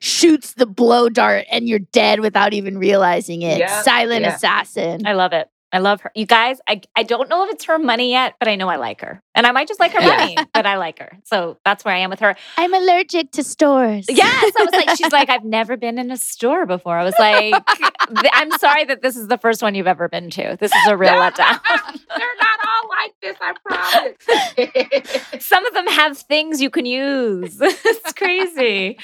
shoots the blow dart, and you're dead without even realizing it. Yeah, Silent yeah. assassin. I love it. I love her. You guys, I, I don't know if it's her money yet, but I know I like her. And I might just like her Yeah. money, but I like her. So that's where I am with her. I'm allergic to stores. Yes, I was like, she's like, I've never been in a store before. I was like, I'm sorry that this is the first one you've ever been to. This is a real letdown. They're not all like this, I promise. Some of them have things you can use. it's crazy.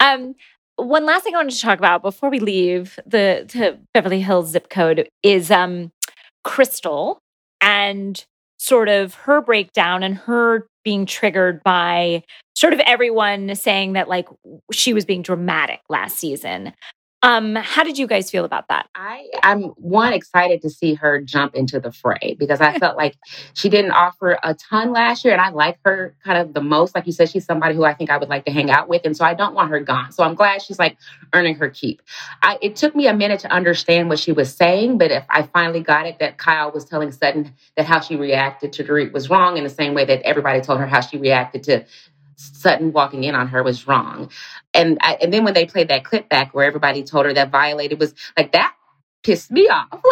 Um, one last thing I wanted to talk about before we leave the, the Beverly Hills zip code is um, Crystal and sort of her breakdown and her being triggered by sort of everyone saying that like she was being dramatic last season. Um, how did you guys feel about that? I, I'm one excited to see her jump into the fray because I felt like she didn't offer a ton last year, and I like her kind of the most. Like you said, she's somebody who I think I would like to hang out with, and so I don't want her gone. So I'm glad she's like earning her keep. I, it took me a minute to understand what she was saying, but if I finally got it, that Kyle was telling Sutton that how she reacted to Dorit was wrong, in the same way that everybody told her how she reacted to Sutton walking in on her was wrong. And I, and then when they played that clip back where everybody told her that violated was like that pissed me off.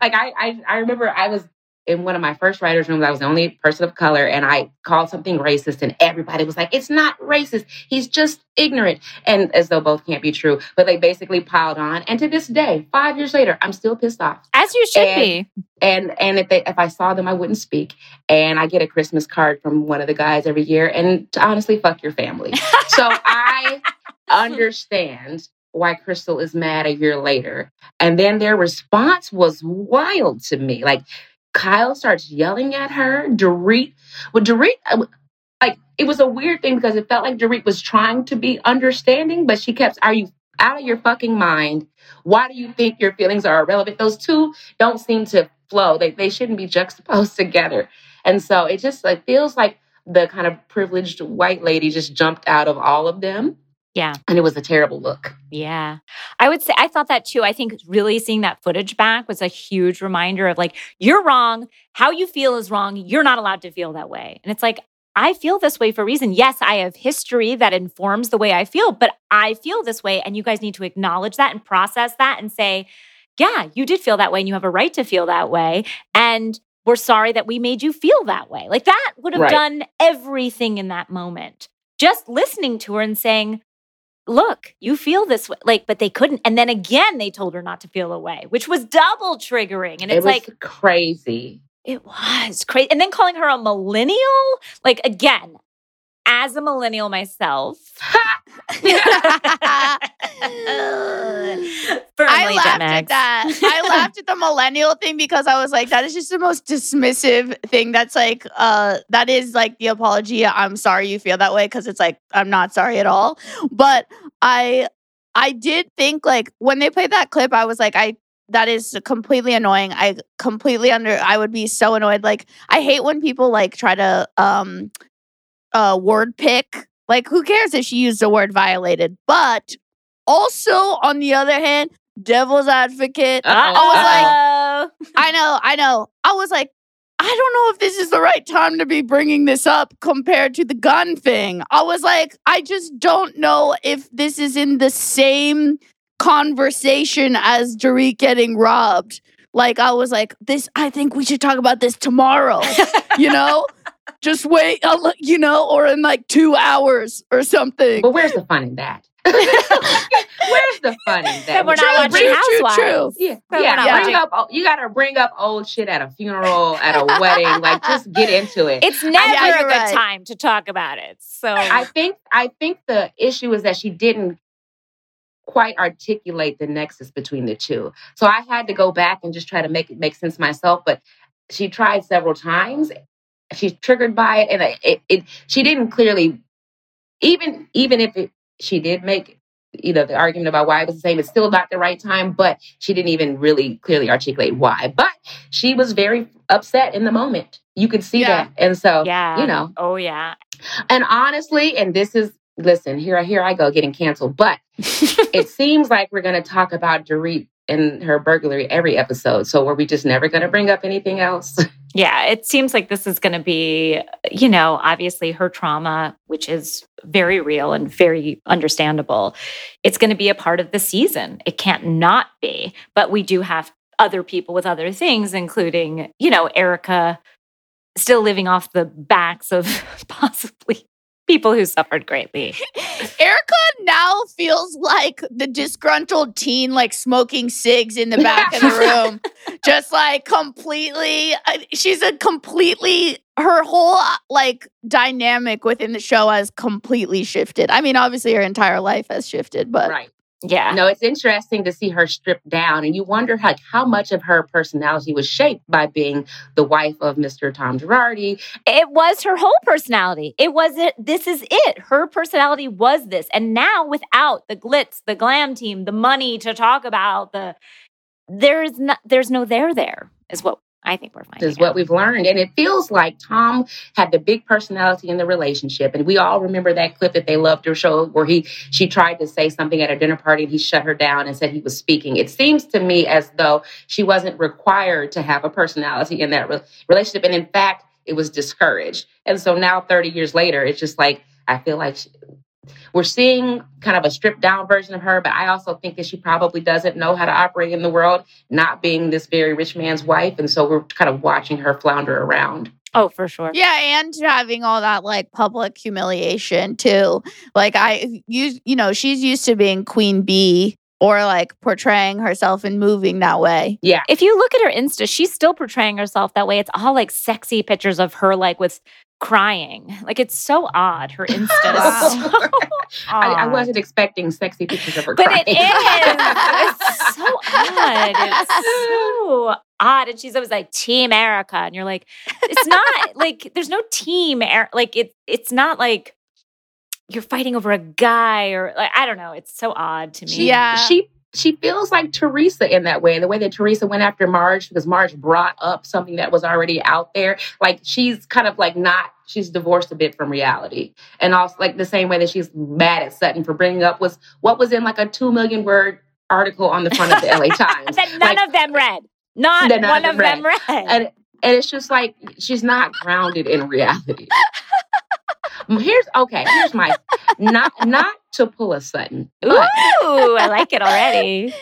like I, I I remember I was in one of my first writers' rooms, I was the only person of color, and I called something racist, and everybody was like, "It's not racist. He's just ignorant," and as though both can't be true. But they basically piled on, and to this day, five years later, I'm still pissed off. As you should And- be. And and if they if I saw them, I wouldn't speak. And I get a Christmas card from one of the guys every year, and to honestly, fuck your family. so I understand why Crystal is mad a year later. And then their response was wild to me. Like Kyle starts yelling at her. Dorit, well, Dorit, uh, like it was a weird thing because it felt like Dorit was trying to be understanding, but she kept, "Are you out of your fucking mind? Why do you think your feelings are irrelevant?" Those two don't seem to flow. They they shouldn't be juxtaposed together. And so it just like feels like the kind of privileged white lady just jumped out of all of them. Yeah. And it was a terrible look. Yeah. I would say I thought that too. I think really seeing that footage back was a huge reminder of like, you're wrong. How you feel is wrong. You're not allowed to feel that way. And it's like, I feel this way for a reason. Yes, I have history that informs the way I feel, but I feel this way. And you guys need to acknowledge that and process that and say, yeah, you did feel that way and you have a right to feel that way. And we're sorry that we made you feel that way. Like that would have Right. done everything in that moment. Just listening to her and saying, look, you feel this way. Like, but they couldn't. And then again, they told her not to feel away, which was double triggering. And it it's was like, crazy. it was crazy. And then calling her a millennial, like, again, as a millennial myself, I laughed at that. I laughed at the millennial thing because I was like, that is just the most dismissive thing. That's like, uh, that is like the apology. I'm sorry you feel that way because it's like I'm not sorry at all. But I, I did think like when they played that clip, I was like, I that is completely annoying. I completely under. I would be so annoyed. Like I hate when people like try to um, uh, word pick. Like who cares if she used the word violated? But also on the other hand, devil's advocate. Uh-oh. I was like, I know, I know. I was like, I don't know if this is the right time to be bringing this up compared to the gun thing. I was like, I just don't know if this is in the same conversation as Dorit getting robbed. Like, I was like, this, I think we should talk about this tomorrow, you know? Just wait, I'll, you know, or in like two hours or something. But where's the fun in that? where's the fun in that? That we're not True, watching true, true, Housewives. true. Yeah, But we're yeah. Bring up, you gotta bring up old shit at a funeral, at a wedding. Like, just get into it. It's never yeah, a good right. time to talk about it. So I think, I think the issue is that she didn't quite articulate the nexus between the two. So I had to go back and just try to make it make sense myself. But she tried several times. She's triggered by it, and it, it, it she didn't clearly, even even if it, she did make you know the argument about why it was the same, it's still not the right time. But she didn't even really clearly articulate why. But she was very upset in the moment. You could see Yeah. that, and so yeah. you know, Oh yeah. and honestly, and this is listen, here here I go getting canceled, but it seems like we're going to talk about Dorit and her burglary every episode. So were we just never going to bring up anything else? Yeah, it seems like this is going to be, you know, obviously her trauma, which is very real and very understandable. It's going to be a part of the season. It can't not be. But we do have other people with other things, including, you know, Erika still living off the backs of possibly people who suffered greatly. Erika now feels like the disgruntled teen, like smoking cigs in the back of the room. Just like completely, uh, she's a completely, her whole uh, like dynamic within the show has completely shifted. I mean, obviously her entire life has shifted, but right. Yeah. No, it's interesting to see her stripped down, and you wonder like how much of her personality was shaped by being the wife of Mr. Tom Girardi. It was her whole personality. It was it. This is it. Her personality was this. And now without the glitz, the glam team, the money to talk about, the there's no there's no there there is what I think we're finding. Is what we've learned. And it feels like Tom had the big personality in the relationship. And we all remember that clip that they loved her show where he she tried to say something at a dinner party and he shut her down and said he was speaking. It seems to me as though she wasn't required to have a personality in that re- relationship. And in fact, it was discouraged. And so now 30 years later, it's just like I feel like she, we're seeing kind of a stripped down version of her, but I also think that she probably doesn't know how to operate in the world, not being this very rich man's wife. And so we're kind of watching her flounder around. Oh, for sure. Yeah, and having all that like public humiliation too. Like I you you know, she's used to being queen bee or like portraying herself and moving that way. Yeah. If you look at her Insta, she's still portraying herself that way. It's all like sexy pictures of her like with crying. Like it's so odd. Her Insta Wow. is so I, I wasn't expecting sexy pictures of her But crying. it is. It's so odd. It's so odd. And she's always like Team Erika, and you're like, it's not like there's no team. Er- like it. It's not like you're fighting over a guy or like I don't know. It's so odd to me. She, Yeah. She she feels like Teresa in that way. The way that Teresa went after Marge because Marge brought up something that was already out there. Like she's kind of like not she's divorced a bit from reality. And also like the same way that she's mad at Sutton for bringing up was what was in like a 2 million word article on the front of the LA Times. that none Like, of them read. Not none one of them them read. and and it's just like she's not grounded in reality. Here's okay. Here's my not not to pull a Sutton, Ooh, I like it already.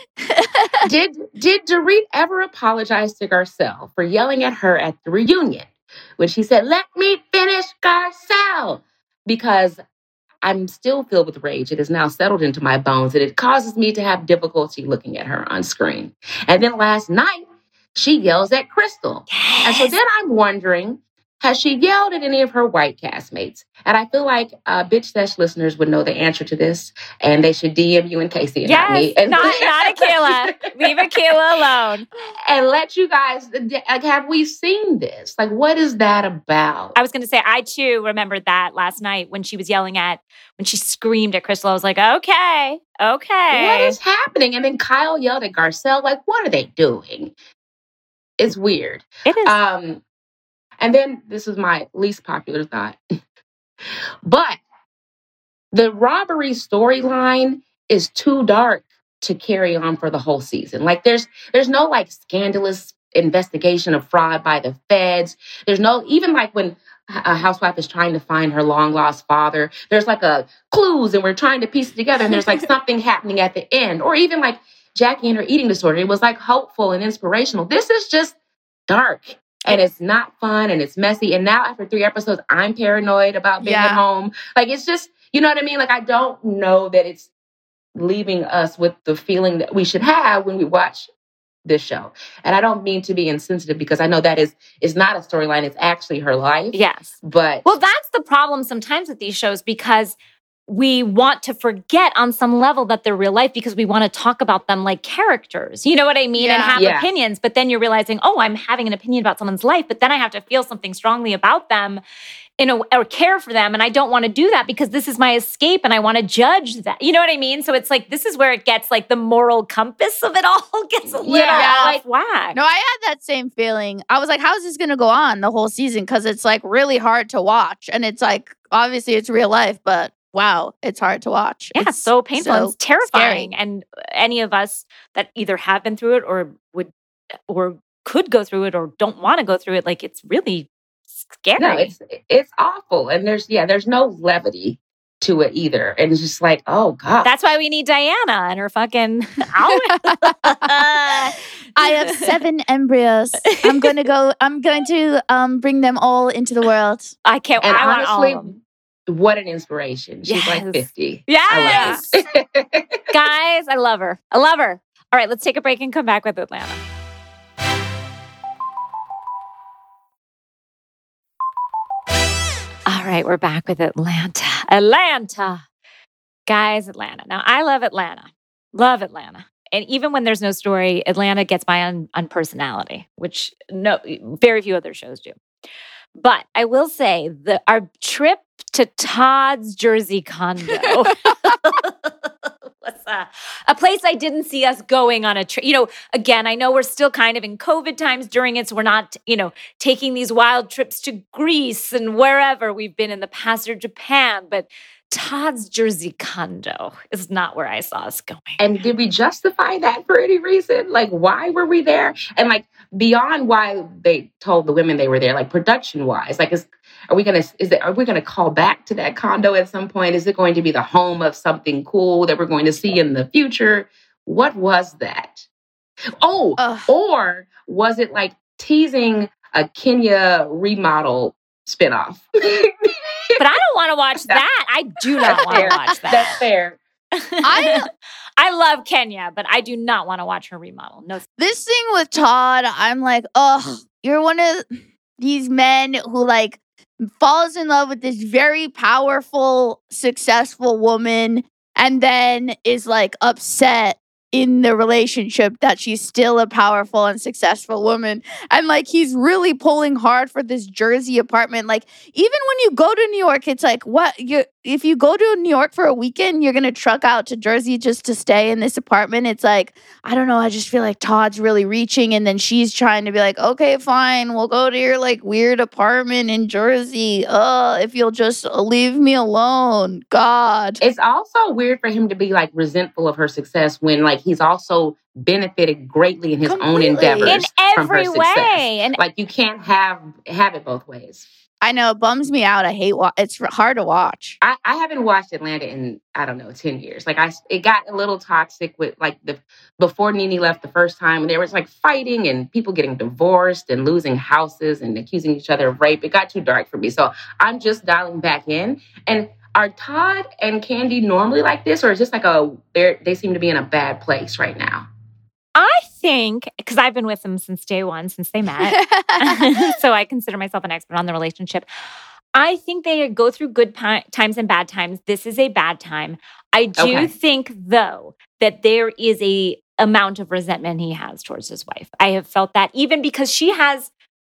did did Dorit ever apologize to Garcelle for yelling at her at the reunion when she said, "Let me finish, Garcelle," because I'm still filled with rage. It has now settled into my bones, and it causes me to have difficulty looking at her on screen. And then last night, she yells at Crystal. And so then I'm wondering, has she yelled at any of her white castmates? And I feel like uh, Bitch Sesh listeners would know the answer to this, and they should DM you and Casey and not me. Yes, And not not Akilah. Leave Akilah alone. and let you guys, like, have we seen this? Like, what is that about? I was going to say, I too remembered that last night when she was yelling at, when she screamed at Crystal. I was like, okay, okay. What is happening? And then Kyle yelled at Garcelle, like, what are they doing? It's weird. it is. Um, and then this is my least popular thought. but the robbery storyline is too dark to carry on for the whole season. Like there's there's no like scandalous investigation of fraud by the feds. There's no even like when a housewife is trying to find her long lost father, there's like a clues and we're trying to piece it together and there's like something happening at the end. Or even like Jackie and her eating disorder. It was like hopeful and inspirational. This is just dark and it's not fun and it's messy. And now after three episodes, I'm paranoid about being at home. Like it's just, you know what I mean? Like I don't know that it's leaving us with the feeling that we should have when we watch this show. And I don't mean to be insensitive because I know that is is not a storyline, it's actually her life. yes. But Well, that's the problem sometimes with these shows because we want to forget on some level that they're real life because we want to talk about them like characters. You know what I mean? And have Yeah. opinions. But then you're realizing, oh, I'm having an opinion about someone's life, but then I have to feel something strongly about them in a, or care for them. And I don't want to do that because this is my escape and I want to judge that. You know what I mean? So it's like, this is where it gets like the moral compass of it all gets a little Yeah, off like- whack. No, I had that same feeling. I was like, how's this going to go on the whole season? Because it's like really hard to watch. And it's like, obviously, it's real life, but wow, it's hard to watch. Yeah, It's so painful. so and it's terrifying. And any of us that either have been through it or would or could go through it or don't want to go through it, like it's really scary. no, it's it's awful. And there's yeah, there's no levity to it either. And it's just like, oh God. That's why we need Diana and her fucking. I have seven embryos. I'm going to go, I'm going to um, bring them all into the world. I can't. And I want all honestly, of them. What an inspiration. She's like Yes. 50. Yes, I guys, I love her. I love her. All right, let's take a break and come back with Atlanta. All right, we're back with Atlanta. Atlanta. Guys, Atlanta. Now, I love Atlanta. Love Atlanta. And even when there's no story, Atlanta gets by on, on personality, which no very few other shows do. But I will say that our trip to Todd's Jersey condo uh, a place I didn't see us going on a trip. You know, again, I know we're still kind of in COVID times during it, so we're not, you know, taking these wild trips to Greece and wherever we've been in the past or Japan, but Todd's Jersey condo is not where I saw us going. And did we justify that for any reason? Like, why were we there? And like beyond why they told the women they were there, like production wise, like is are we gonna is it are we gonna call back to that condo at some point? Is it going to be the home of something cool that we're going to see in the future? What was that? Oh, Ugh. or was it like teasing a Kenya remodel spinoff? But I don't want to watch that. I do not want to watch that. That's fair. I I love Kenya, but I do not want to watch her remodel. No, this thing with Todd, I'm like, oh, you're one of these men who like falls in love with this very powerful, successful woman and then is like upset in the relationship that she's still a powerful and successful woman. And like he's really pulling hard for this Jersey apartment. Like even when you go to New York, it's like what you if you go to New York for a weekend, you're gonna truck out to Jersey just to stay in this apartment. It's like, I don't know, I just feel like Todd's really reaching and then she's trying to be like, okay, fine, we'll go to your like weird apartment in Jersey. Uh, if you'll just leave me alone. God. It's also weird for him to be like resentful of her success when like he's also benefited greatly in his own endeavors in from her every success. way. And Like you can't have have it both ways. I know it bums me out. I hate wa- it's hard to watch. I, I haven't watched Atlanta in I don't know ten years. Like I, it got a little toxic with like the before Nene left the first time, there was like fighting and people getting divorced and losing houses and accusing each other of rape. It got too dark for me, so I'm just dialing back in. And are Todd and Kandi normally like this, or is this like a they're- they seem to be in a bad place right now? I think because I've been with them since day one, since they met. so I consider myself an expert on the relationship. I think they go through good pi- times and bad times. This is a bad time. I do Okay. think though that there is a amount of resentment he has towards his wife. I have felt that even because she has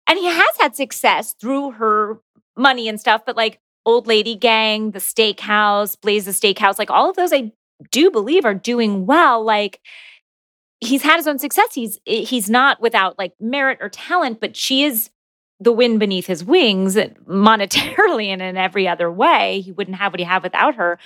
and he has had success through her money and stuff, but like Old Lady Gang, the steakhouse, Blaze the Steakhouse, like all of those I do believe are doing well. Like he's had his own success. He's eh, he's not without like merit or talent, but she is the wind beneath his wings eh, monetarily and in every other way. He wouldn't have what he have without her.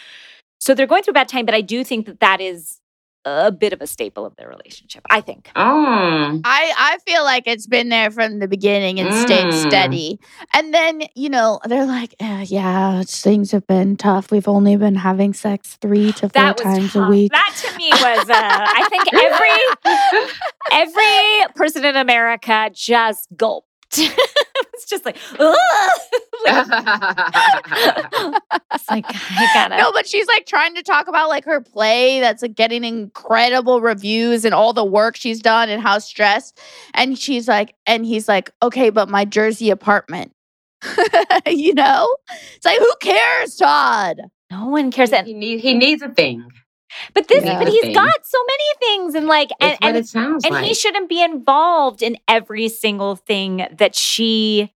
So they're going through a bad time, but I do think that that is a bit of a staple of their relationship. I think. Oh, I I feel like it's been there from the beginning and stayed Mm. steady. And then you know they're like, "Eh, yeah, things have been tough. We've only been having sex three to four That times tough. a week. That to me was, uh, I think every every person in America just gulped. it's just like, Like, it's like I gotta. no, but she's like trying to talk about like her play that's like getting incredible reviews and all the work she's done and how stressed. And she's like, and he's like, okay, but my Jersey apartment. you know? It's like, who cares, Todd? No one cares. And he, need, he needs a thing. But this, Yeah. but he's Thing. got so many things, and like, and what and, it sounds and like. he shouldn't be involved in every single thing that she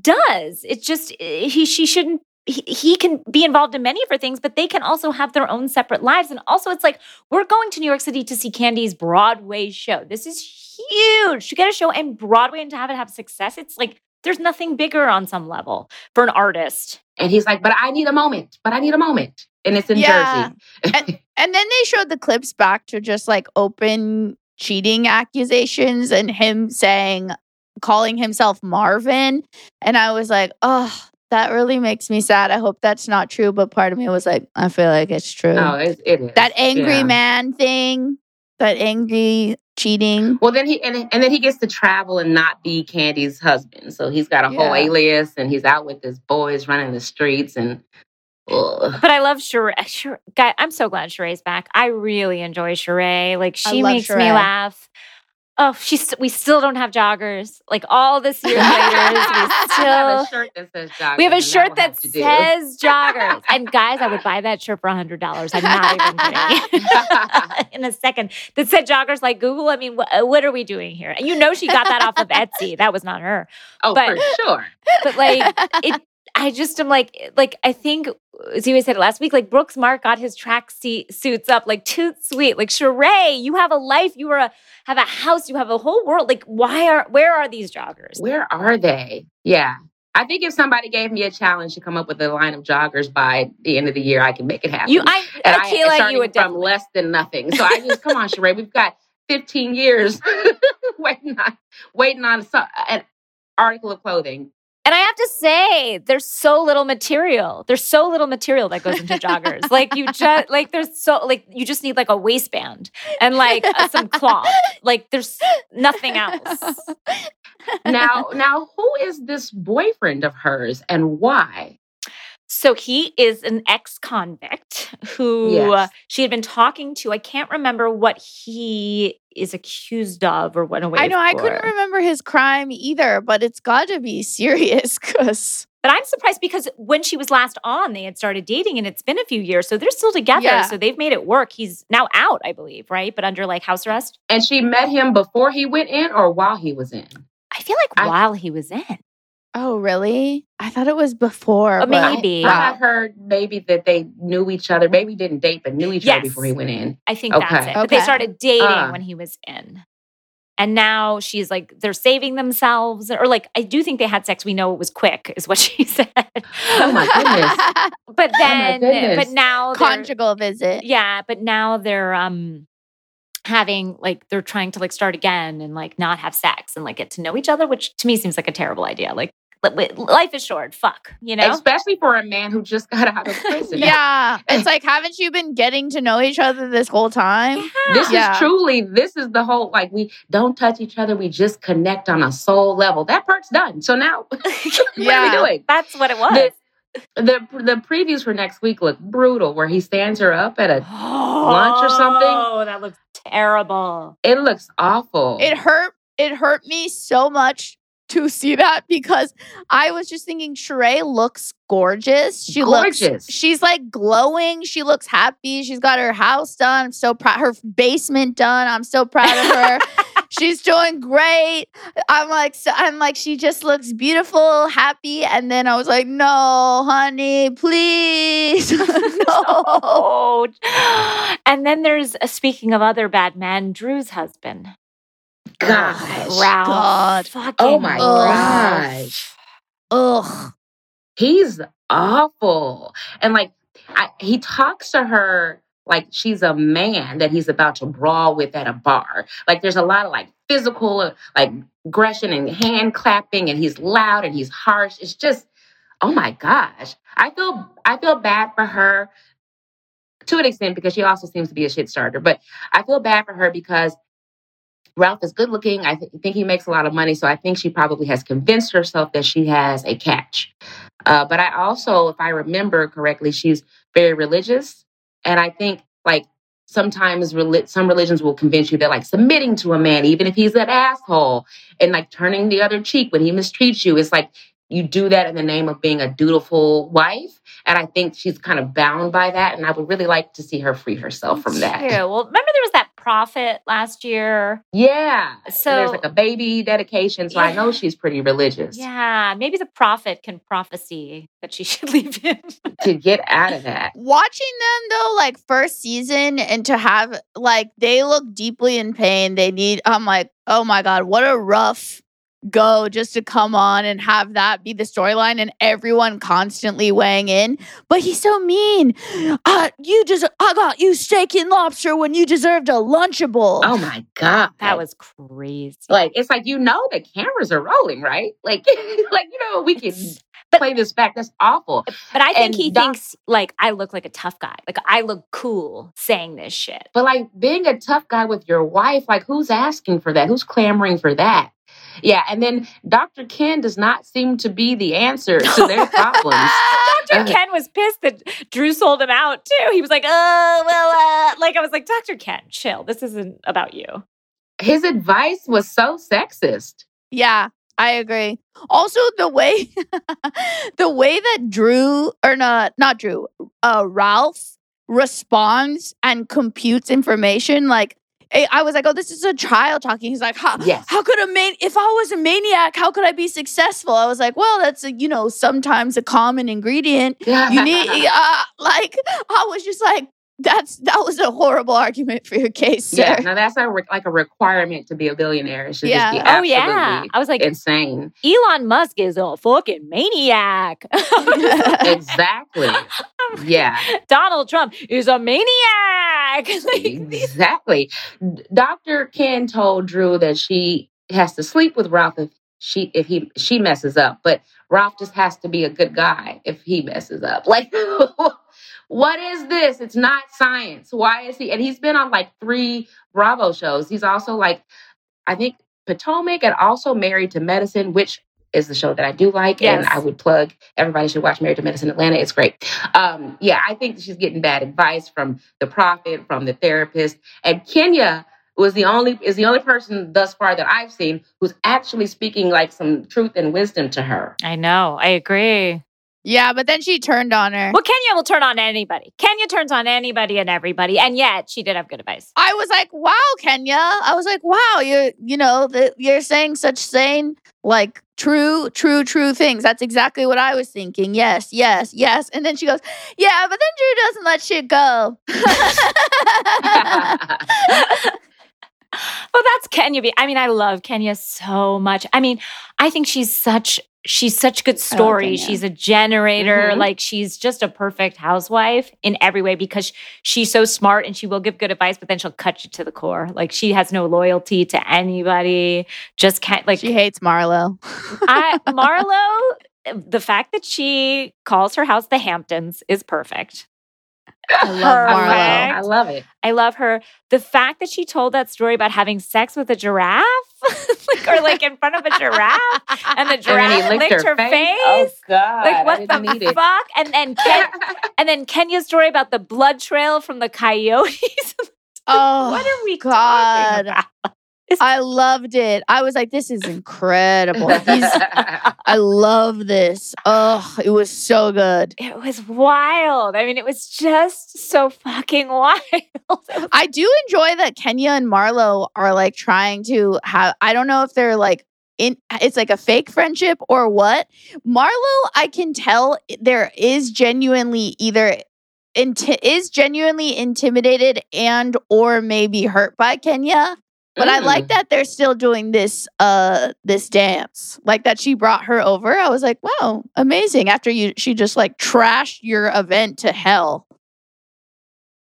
does. It's just eh, he, she shouldn't. He, he can be involved in many of her things, but they can also have their own separate lives. And also, it's like we're going to New York City to see Kandi's Broadway show. This is huge to get a show and Broadway and to have it have success. It's like there's nothing bigger on some level for an artist. and he's like, but I need a moment. But I need a moment. And it's in Yeah. Jersey. And then they showed the clips back to just like open cheating accusations and him saying, calling himself Marvin. And I was like, oh, that really makes me sad. I hope that's not true. But part of me was like, I feel like it's true. no, it, it is. that angry Yeah. man thing, that angry cheating. Well, then he and, and then he gets to travel and not be Kandi's husband. So he's got a whole alias, and he's out with his boys running the streets. And ugh. But I love Sheree. Sheree guy, I'm so glad Sheree's back. I really enjoy Sheree. Like she love makes me laugh. Oh, she's we still don't have joggers. Like all this years later, we still have a shirt that says joggers. we have a shirt that do. says joggers. and guys, I would buy that shirt for a hundred dollars. I'm not even kidding. In a second, that said joggers like Google. I mean, wh- what are we doing here? And you know, she got that off of Etsy. That was not her. oh, but- for sure. But like, it. I just am like, eh, like I think eh, as you said last week. Like Brooks Mark got his track seat suits up, like too sweet. Like Sheree, you have a life. You are a have a house. You have a whole world. Like, why are where are these joggers? Where are they? Yeah. I think if somebody gave me a challenge to come up with a line of joggers by the end of the year, I can make it happen. You, I, and I feel like you would from definitely. less than nothing. So I just come on, Sheree, we've got 15 years waiting on waiting on some, an article of clothing. And I have to say, there's so little material. There's so little material that goes into joggers. Like you just like there's so like you just need like a waistband and like uh, some cloth. Like there's nothing else. Now, now, who is this boyfriend of hers and why? So he is an ex-convict who uh, Yes. she had been talking to. I can't remember what he is accused of or went away. I know I couldn't remember his crime either, but it's got to be serious because But I'm surprised because when she was last on, they had started dating and it's been a few years. So they're still together. Yeah. So they've made it work. He's now out, I believe, right? But under like house arrest. And she met him before he went in or while he was in? I feel like I- while he was in. Oh really? I thought it was before. Uh, but- maybe. I Wow. had heard maybe that they knew each other, maybe didn't date, but knew each other before he went in. I think Okay. that's it. But they started dating Ah. when he was in. And now she's like, they're saving themselves. Or like, I do think they had sex. We know it was quick, is what she said. Oh my goodness. But Oh then, goodness. but now Conjugal visit. Yeah, but now they're um having like they're trying to like start again and like not have sex and like get to know each other, which to me seems like a terrible idea. Like li- li- life is short. Fuck, you know. Especially for a man who just got out of prison. Yeah. It's like, haven't you been getting to know each other this whole time? This Yeah. is truly, this is the whole like we don't touch each other, we just connect on a soul level. That part's done. So now what Yeah. are we doing? That's what it was. The, the the previews for next week look brutal where he stands her up at a Lunch or something? Oh, that looks terrible. it looks awful. It hurt. It hurt me so much to see that because I was just thinking Sheree looks gorgeous. She Gorgeous. looks she's like glowing. She looks happy. She's got her house done. I'm so proud her basement done. I'm so proud of her. she's doing great. I'm like so, I'm like she just looks beautiful, happy and then I was like, "No, honey, please." no. And then there's uh, speaking of other bad men, Drew's husband, Gosh. Ralph. God. Fucking Oh my Ralph. gosh. Ugh. He's awful. And like I, he talks to her like she's a man that he's about to brawl with at a bar. Like there's a lot of like physical like aggression and hand clapping and he's loud and he's harsh. It's just oh my gosh. I feel I feel bad for her to an extent because she also seems to be a shit starter, but I feel bad for her because Ralph is good looking. I th- think he makes a lot of money. So I think she probably has convinced herself that she has a catch. Uh, but I also, if I remember correctly, she's very religious. And I think like sometimes reli- some religions will convince you that like submitting to a man, even if he's an asshole, and like turning the other cheek when he mistreats you, is like you do that in the name of being a dutiful wife. And I think she's kind of bound by that. And I would really like to see her free herself from that. Yeah. Well, remember there was that prophet last year. Yeah. So So- there's like a baby dedication. So I know she's pretty religious Yeah, maybe the prophet can prophecy that she should leave him. to get out of that. watching them though like first season and to have like they look deeply in pain they need i'm like oh my god what a rough go just to come on and have that be the storyline and everyone constantly weighing in but he's so mean uh you just i got you steak and lobster when you deserved a lunchable Oh my God. that was crazy. like it's like you know the cameras are rolling, right? Like like you know we can But- play this back. That's awful. But I think And he Doc- thinks like I look like a tough guy. Like I look cool saying this shit. But like being a tough guy with your wife, like who's asking for that? Who's clamoring for that? Yeah, and then Dr. Ken does not seem to be the answer to their problems. Dr. Uh, Ken was pissed that Drew sold him out too. He was like, "Oh, well, uh, like I was like, Dr. Ken, chill. This isn't about you." his advice was so sexist. Yeah, I agree. Also, the way the way that Drew or not not Drew, uh, Ralph responds and computes information like I was like, oh, this is a child talking. He's like, how, Yes. how could a man, if I was a maniac, how could I be successful? I was like, well, that's, a, you know, sometimes a common ingredient. You need, uh, like, I was just like, that's, that was a horrible argument for your case, sir. yeah, now that's a re- like a requirement to be a billionaire. It should Yeah. just be Oh yeah. I was like, insane. Elon Musk is a fucking maniac. Exactly. yeah. Donald Trump is a maniac. Exactly. Dr. Ken told Drew that she has to sleep with Ralph if she if he she messes up, but Ralph just has to be a good guy if he messes up. Like what is this? It's not science. Why is he and he's been on like three Bravo shows. He's also like I think Potomac and also Married to Medicine, which is the show that I do like, and I would plug. Everybody should watch Married to Medicine Atlanta. It's great. Um, yeah, I think she's getting bad advice from the prophet, from the therapist, and Kenya was the only is the only person thus far that I've seen who's actually speaking like some truth and wisdom to her. I know. I agree. Yeah, but then she turned on her. Well, Kenya will turn on anybody. Kenya turns on anybody and everybody, and yet she did have good advice. I was like, wow, Kenya. I was like, wow, you're, you know, that you're saying such sane, like true, true, true things. That's exactly what I was thinking. Yes, yes, yes. And then she goes, yeah, but then Drew doesn't let shit go. well, that's Kenya. I mean, I love Kenya so much. I mean, I think she's such she's such good story. Kenya. She's a generator. Mhm. Like she's just a perfect housewife in every way because she's so smart and she will give good advice, but then she'll cut you to the core. Like she has no loyalty to anybody. Just can't like she hates Marlo. I Marlo. The fact that she calls her house the Hamptons is perfect. I love Marlo. I love it. I love her. The fact that she told that story about having sex with a giraffe, like, or like in front of a giraffe, and the giraffe he licked, her, face. Oh God! like what the it. fuck? And then Ken, and then Kenya's story about the blood trail from the coyotes. Oh, what are we God. talking about? I loved it. I was like, this is incredible. He's, I love this. Oh, it was so good. It was wild. I mean, it was just so fucking wild. I do enjoy that Kenya and Marlo are like trying to have I don't know if they're like in it's like a fake friendship or what. Marlo, I can tell there is genuinely either inti- is genuinely intimidated and or maybe hurt by Kenya. But I like Mm. that they're still doing this uh this dance. Like that she brought her over. I was like, wow, amazing. After you she just like trashed your event to hell.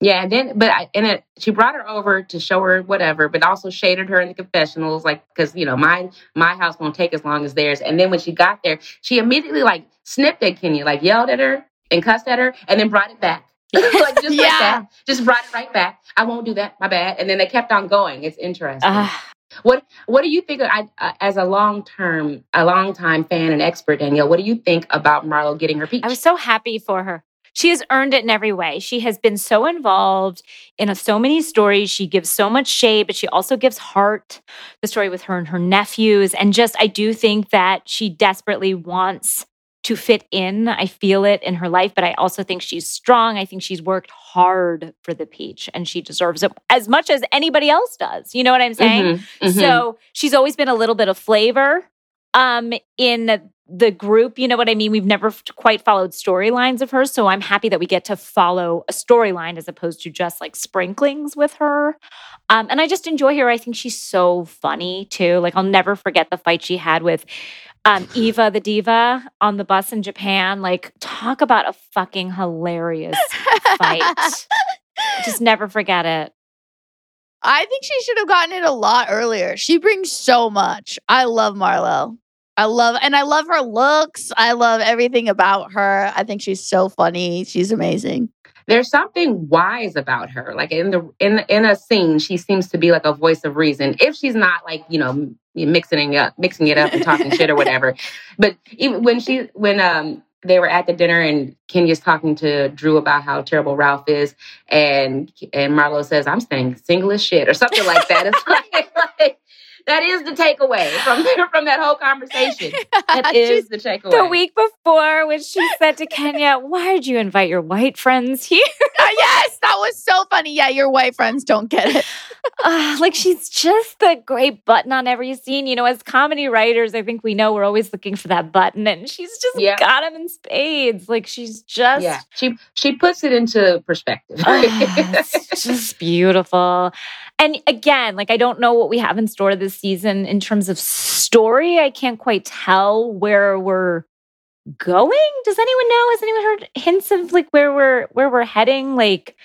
Yeah, and then but I, and it, she brought her over to show her whatever, but also shaded her in the confessionals, like because you know my my house won't take as long as theirs. And then when she got there, she immediately like snipped at Kenya, like yelled at her and cussed at her, and then brought it back. like just like that, just brought it right back. I won't do that. My bad. And then they kept on going. It's interesting. Ah, What What do you think? I, uh, as a long term, a long time fan and expert, Danielle, what do you think about Marlo getting her peach? I was so happy for her. She has earned it in every way. She has been so involved in a- so many stories. She gives so much shade, but she also gives heart. The story with her and her nephews. And just, I do think that she desperately wants to fit in. I feel it in her life, but I also think she's strong. I think she's worked hard for the peach and she deserves it as much as anybody else does. You know what I'm saying? Mhm, mhm. So she's always been a little bit of flavor um in the group, you know what I mean? We've never quite followed storylines of hers, so I'm happy that we get to follow a storyline as opposed to just like sprinklings with her. Um and I just enjoy her. I think she's so funny too. Like I'll never forget the fight she had with um Eva the diva on the bus in Japan. Like talk about a fucking hilarious fight. just never forget it. I think she should have gotten it a lot earlier. She brings so much. I love Marlo. I love and I love her looks. I love everything about her. I think she's so funny. She's amazing. there's something wise about her. Like in the in in a scene, she seems to be like a voice of reason. If she's not like you know mixing it up, mixing it up and talking shit or whatever. But even when she when um they were at the dinner and Kenya's talking to Drew about how terrible Ralph is, and and Marlo says, "I'm staying single as shit" or something like that. It's like, like that is the takeaway from from that whole conversation. That is the takeaway. The week before, when she said to Kenya, "Why did you invite your white friends here?" Uh, yes, that was so funny. Yeah, your white friends don't get it. Uh, like she's just the great button on every scene. You know, as comedy writers, I think we know we're always looking for that button, and she's just Yeah. got him in spades. Like she's just yeah, she she puts it into perspective. Ah, it's just beautiful. And again, like I don't know what we have in store this season in terms of story. I can't quite tell where we're going. Does anyone know? Has anyone heard hints of like where we're where we're heading? Like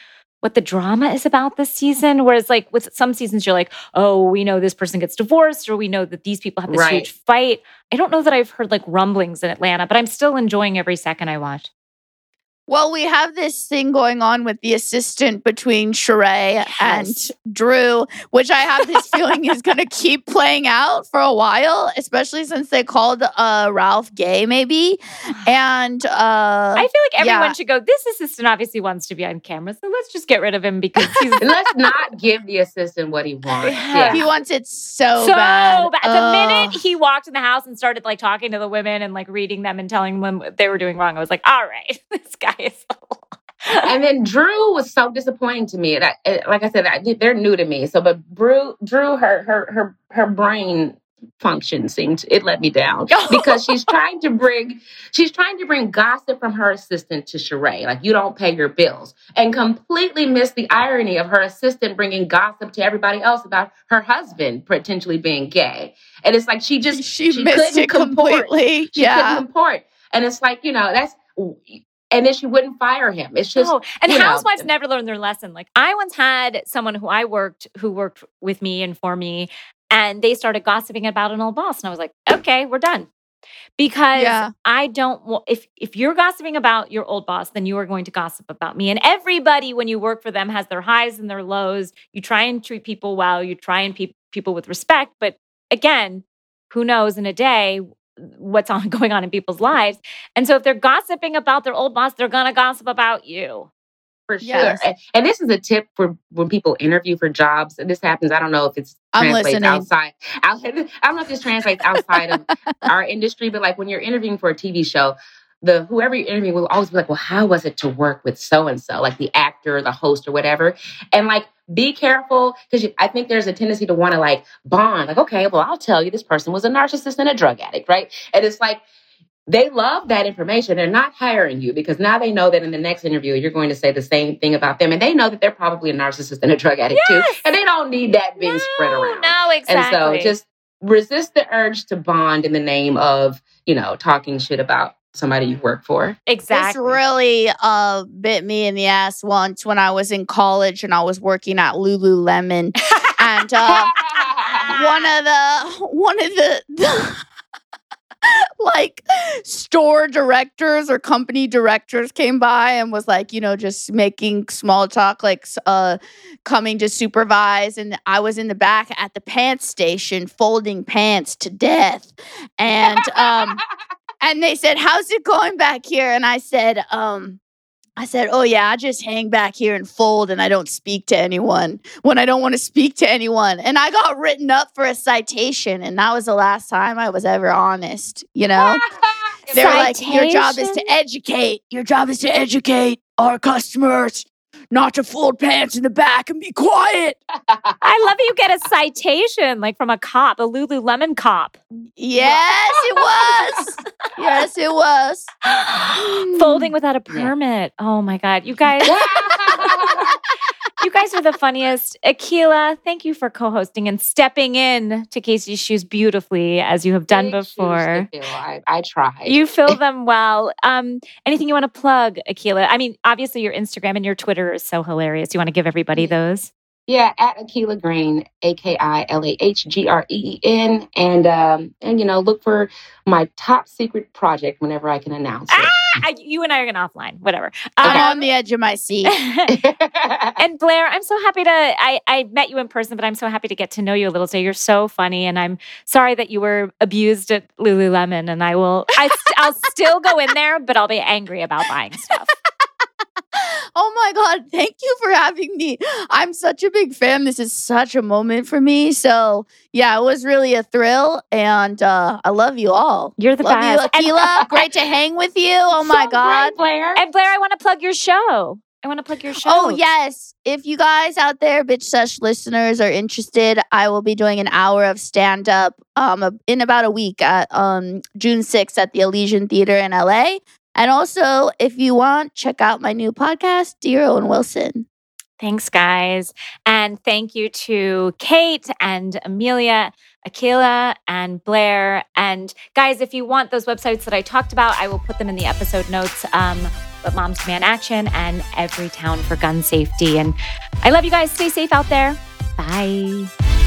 what the drama is about this season? Whereas like with some seasons, you're like, oh, we know this person gets divorced, or we know that these people have this Right. huge fight. I don't know that I've heard like rumblings in Atlanta, but I'm still enjoying every second I watch. Well, we have this thing going on with the assistant between Sheree Yes. and Drew, which I have this feeling is going to keep playing out for a while, especially since they called uh, Ralph gay, maybe. And uh, I feel like everyone yeah. should go. This assistant obviously wants to be on camera, so let's just get rid of him because he's let's not give the assistant what he wants. Yeah. he wants it so, so bad. bad. The Ugh. minute he walked in the house and started like talking to the women and like reading them and telling them what they were doing wrong, I was like, all right, this guy is. And then Drew was so disappointing to me. And I, eh, like I said, I, they're new to me. So, but Drew, Drew, her her her her brain function seemed it let me down because she's trying to bring she's trying to bring gossip from her assistant to Sheree. Like you don't pay your bills, and completely miss the irony of her assistant bringing gossip to everybody else about her husband potentially being gay. And it's like she just she, she missed couldn't it comport. completely. she yeah. couldn't comport. And it's like you know that's. And then she wouldn't fire him. It's just Oh, and you know, housewives never learn their lesson. Like I once had someone who I worked who worked with me and for me, and they started gossiping about an old boss, and I was like, okay, we're done. Because Yeah. I don't want if if you're gossiping about your old boss, then you are going to gossip about me. And everybody, when you work for them, has their highs and their lows. You try and treat people well. You try and pe- people with respect. But again, who knows in a day what's on going on in people's lives? And so if they're gossiping about their old boss, they're gonna gossip about you. For sure. Yes. And, and this is a tip for when people interview for jobs. And this happens, I don't know if it's I'm translates listening. outside. Out, I don't know if this translates outside of our industry, but like when you're interviewing for a TV show, the whoever you're interviewing will always be like, well, how was it to work with so and so, like the actor, the host, or whatever? And like, be careful because I think there's a tendency to want to like bond. Like, okay, well, I'll tell you, this person was a narcissist and a drug addict, right? And it's like they love that information. They're not hiring you because now they know that in the next interview you're going to say the same thing about them, and they know that they're probably a narcissist and a drug addict too, and they don't need that being spread around. No, exactly. And so just resist the urge to bond in the name of, you know, talking shit about somebody you work for. exactly. This really uh, bit me in the ass once when I was in college and I was working at Lululemon. and uh, one of the one of the, the like store directors or company directors came by and was like you know just making small talk like uh coming to supervise and i was in the back at the pants station folding pants to death and um and they said how's it going back here and i said um I said, Oh, yeah, I just hang back here and fold and I don't speak to anyone when I don't want to speak to anyone. And I got written up for a citation. And that was the last time I was ever honest, you know? They were like, Your job is to educate. Your job is to educate our customers, not to fold pants in the back and be quiet. I love that you get a citation like from a cop, a Lululemon cop. Yes, it was. yes, it was. Folding without a permit. Oh my God. You guys, you guys are the funniest. Akilah, thank you for co-hosting and stepping in to Casey's shoes beautifully as you have done Big before. I, I tried. You fill them well. Um, anything you want to plug, Akilah? I mean, obviously your Instagram and your Twitter is so hilarious. You want to give everybody those? Yeah, at Akilah Green, A K I L A H G R E E N, and um, and you know, look for my top secret project whenever I can announce it. I, you and I are going to offline, whatever. I'm Um, on the edge of my seat. and Blair, I'm so happy to. I, I met you in person, but I'm so happy to get to know you a little today. You're so funny, and I'm sorry that you were abused at Lululemon. And I will, I, st- I'll still go in there, but I'll be angry about buying stuff. Oh my God. Thank you for having me. I'm such a big fan. This is such a moment for me. So, yeah, it was really a thrill. And uh, I love you all. You're the love best. you, Akilah. Great to hang with you. Oh my So God. great, Blair. And Blair, I want to plug your show. I want to plug your show. Oh, yes. If you guys out there, Bitch Sesh listeners, are interested, I will be doing an hour of stand up um, in about a week at um, June 6th at the Elysian Theater in LA. And also, if you want, check out my new podcast, Dear Owen Wilson. Thanks, guys. And thank you to Kate and Amelia, Akilah, and Blair. And guys, if you want those websites that I talked about, I will put them in the episode notes. Um, but Moms Demand Action and Everytown for Gun Safety. And I love you guys. Stay safe out there. Bye.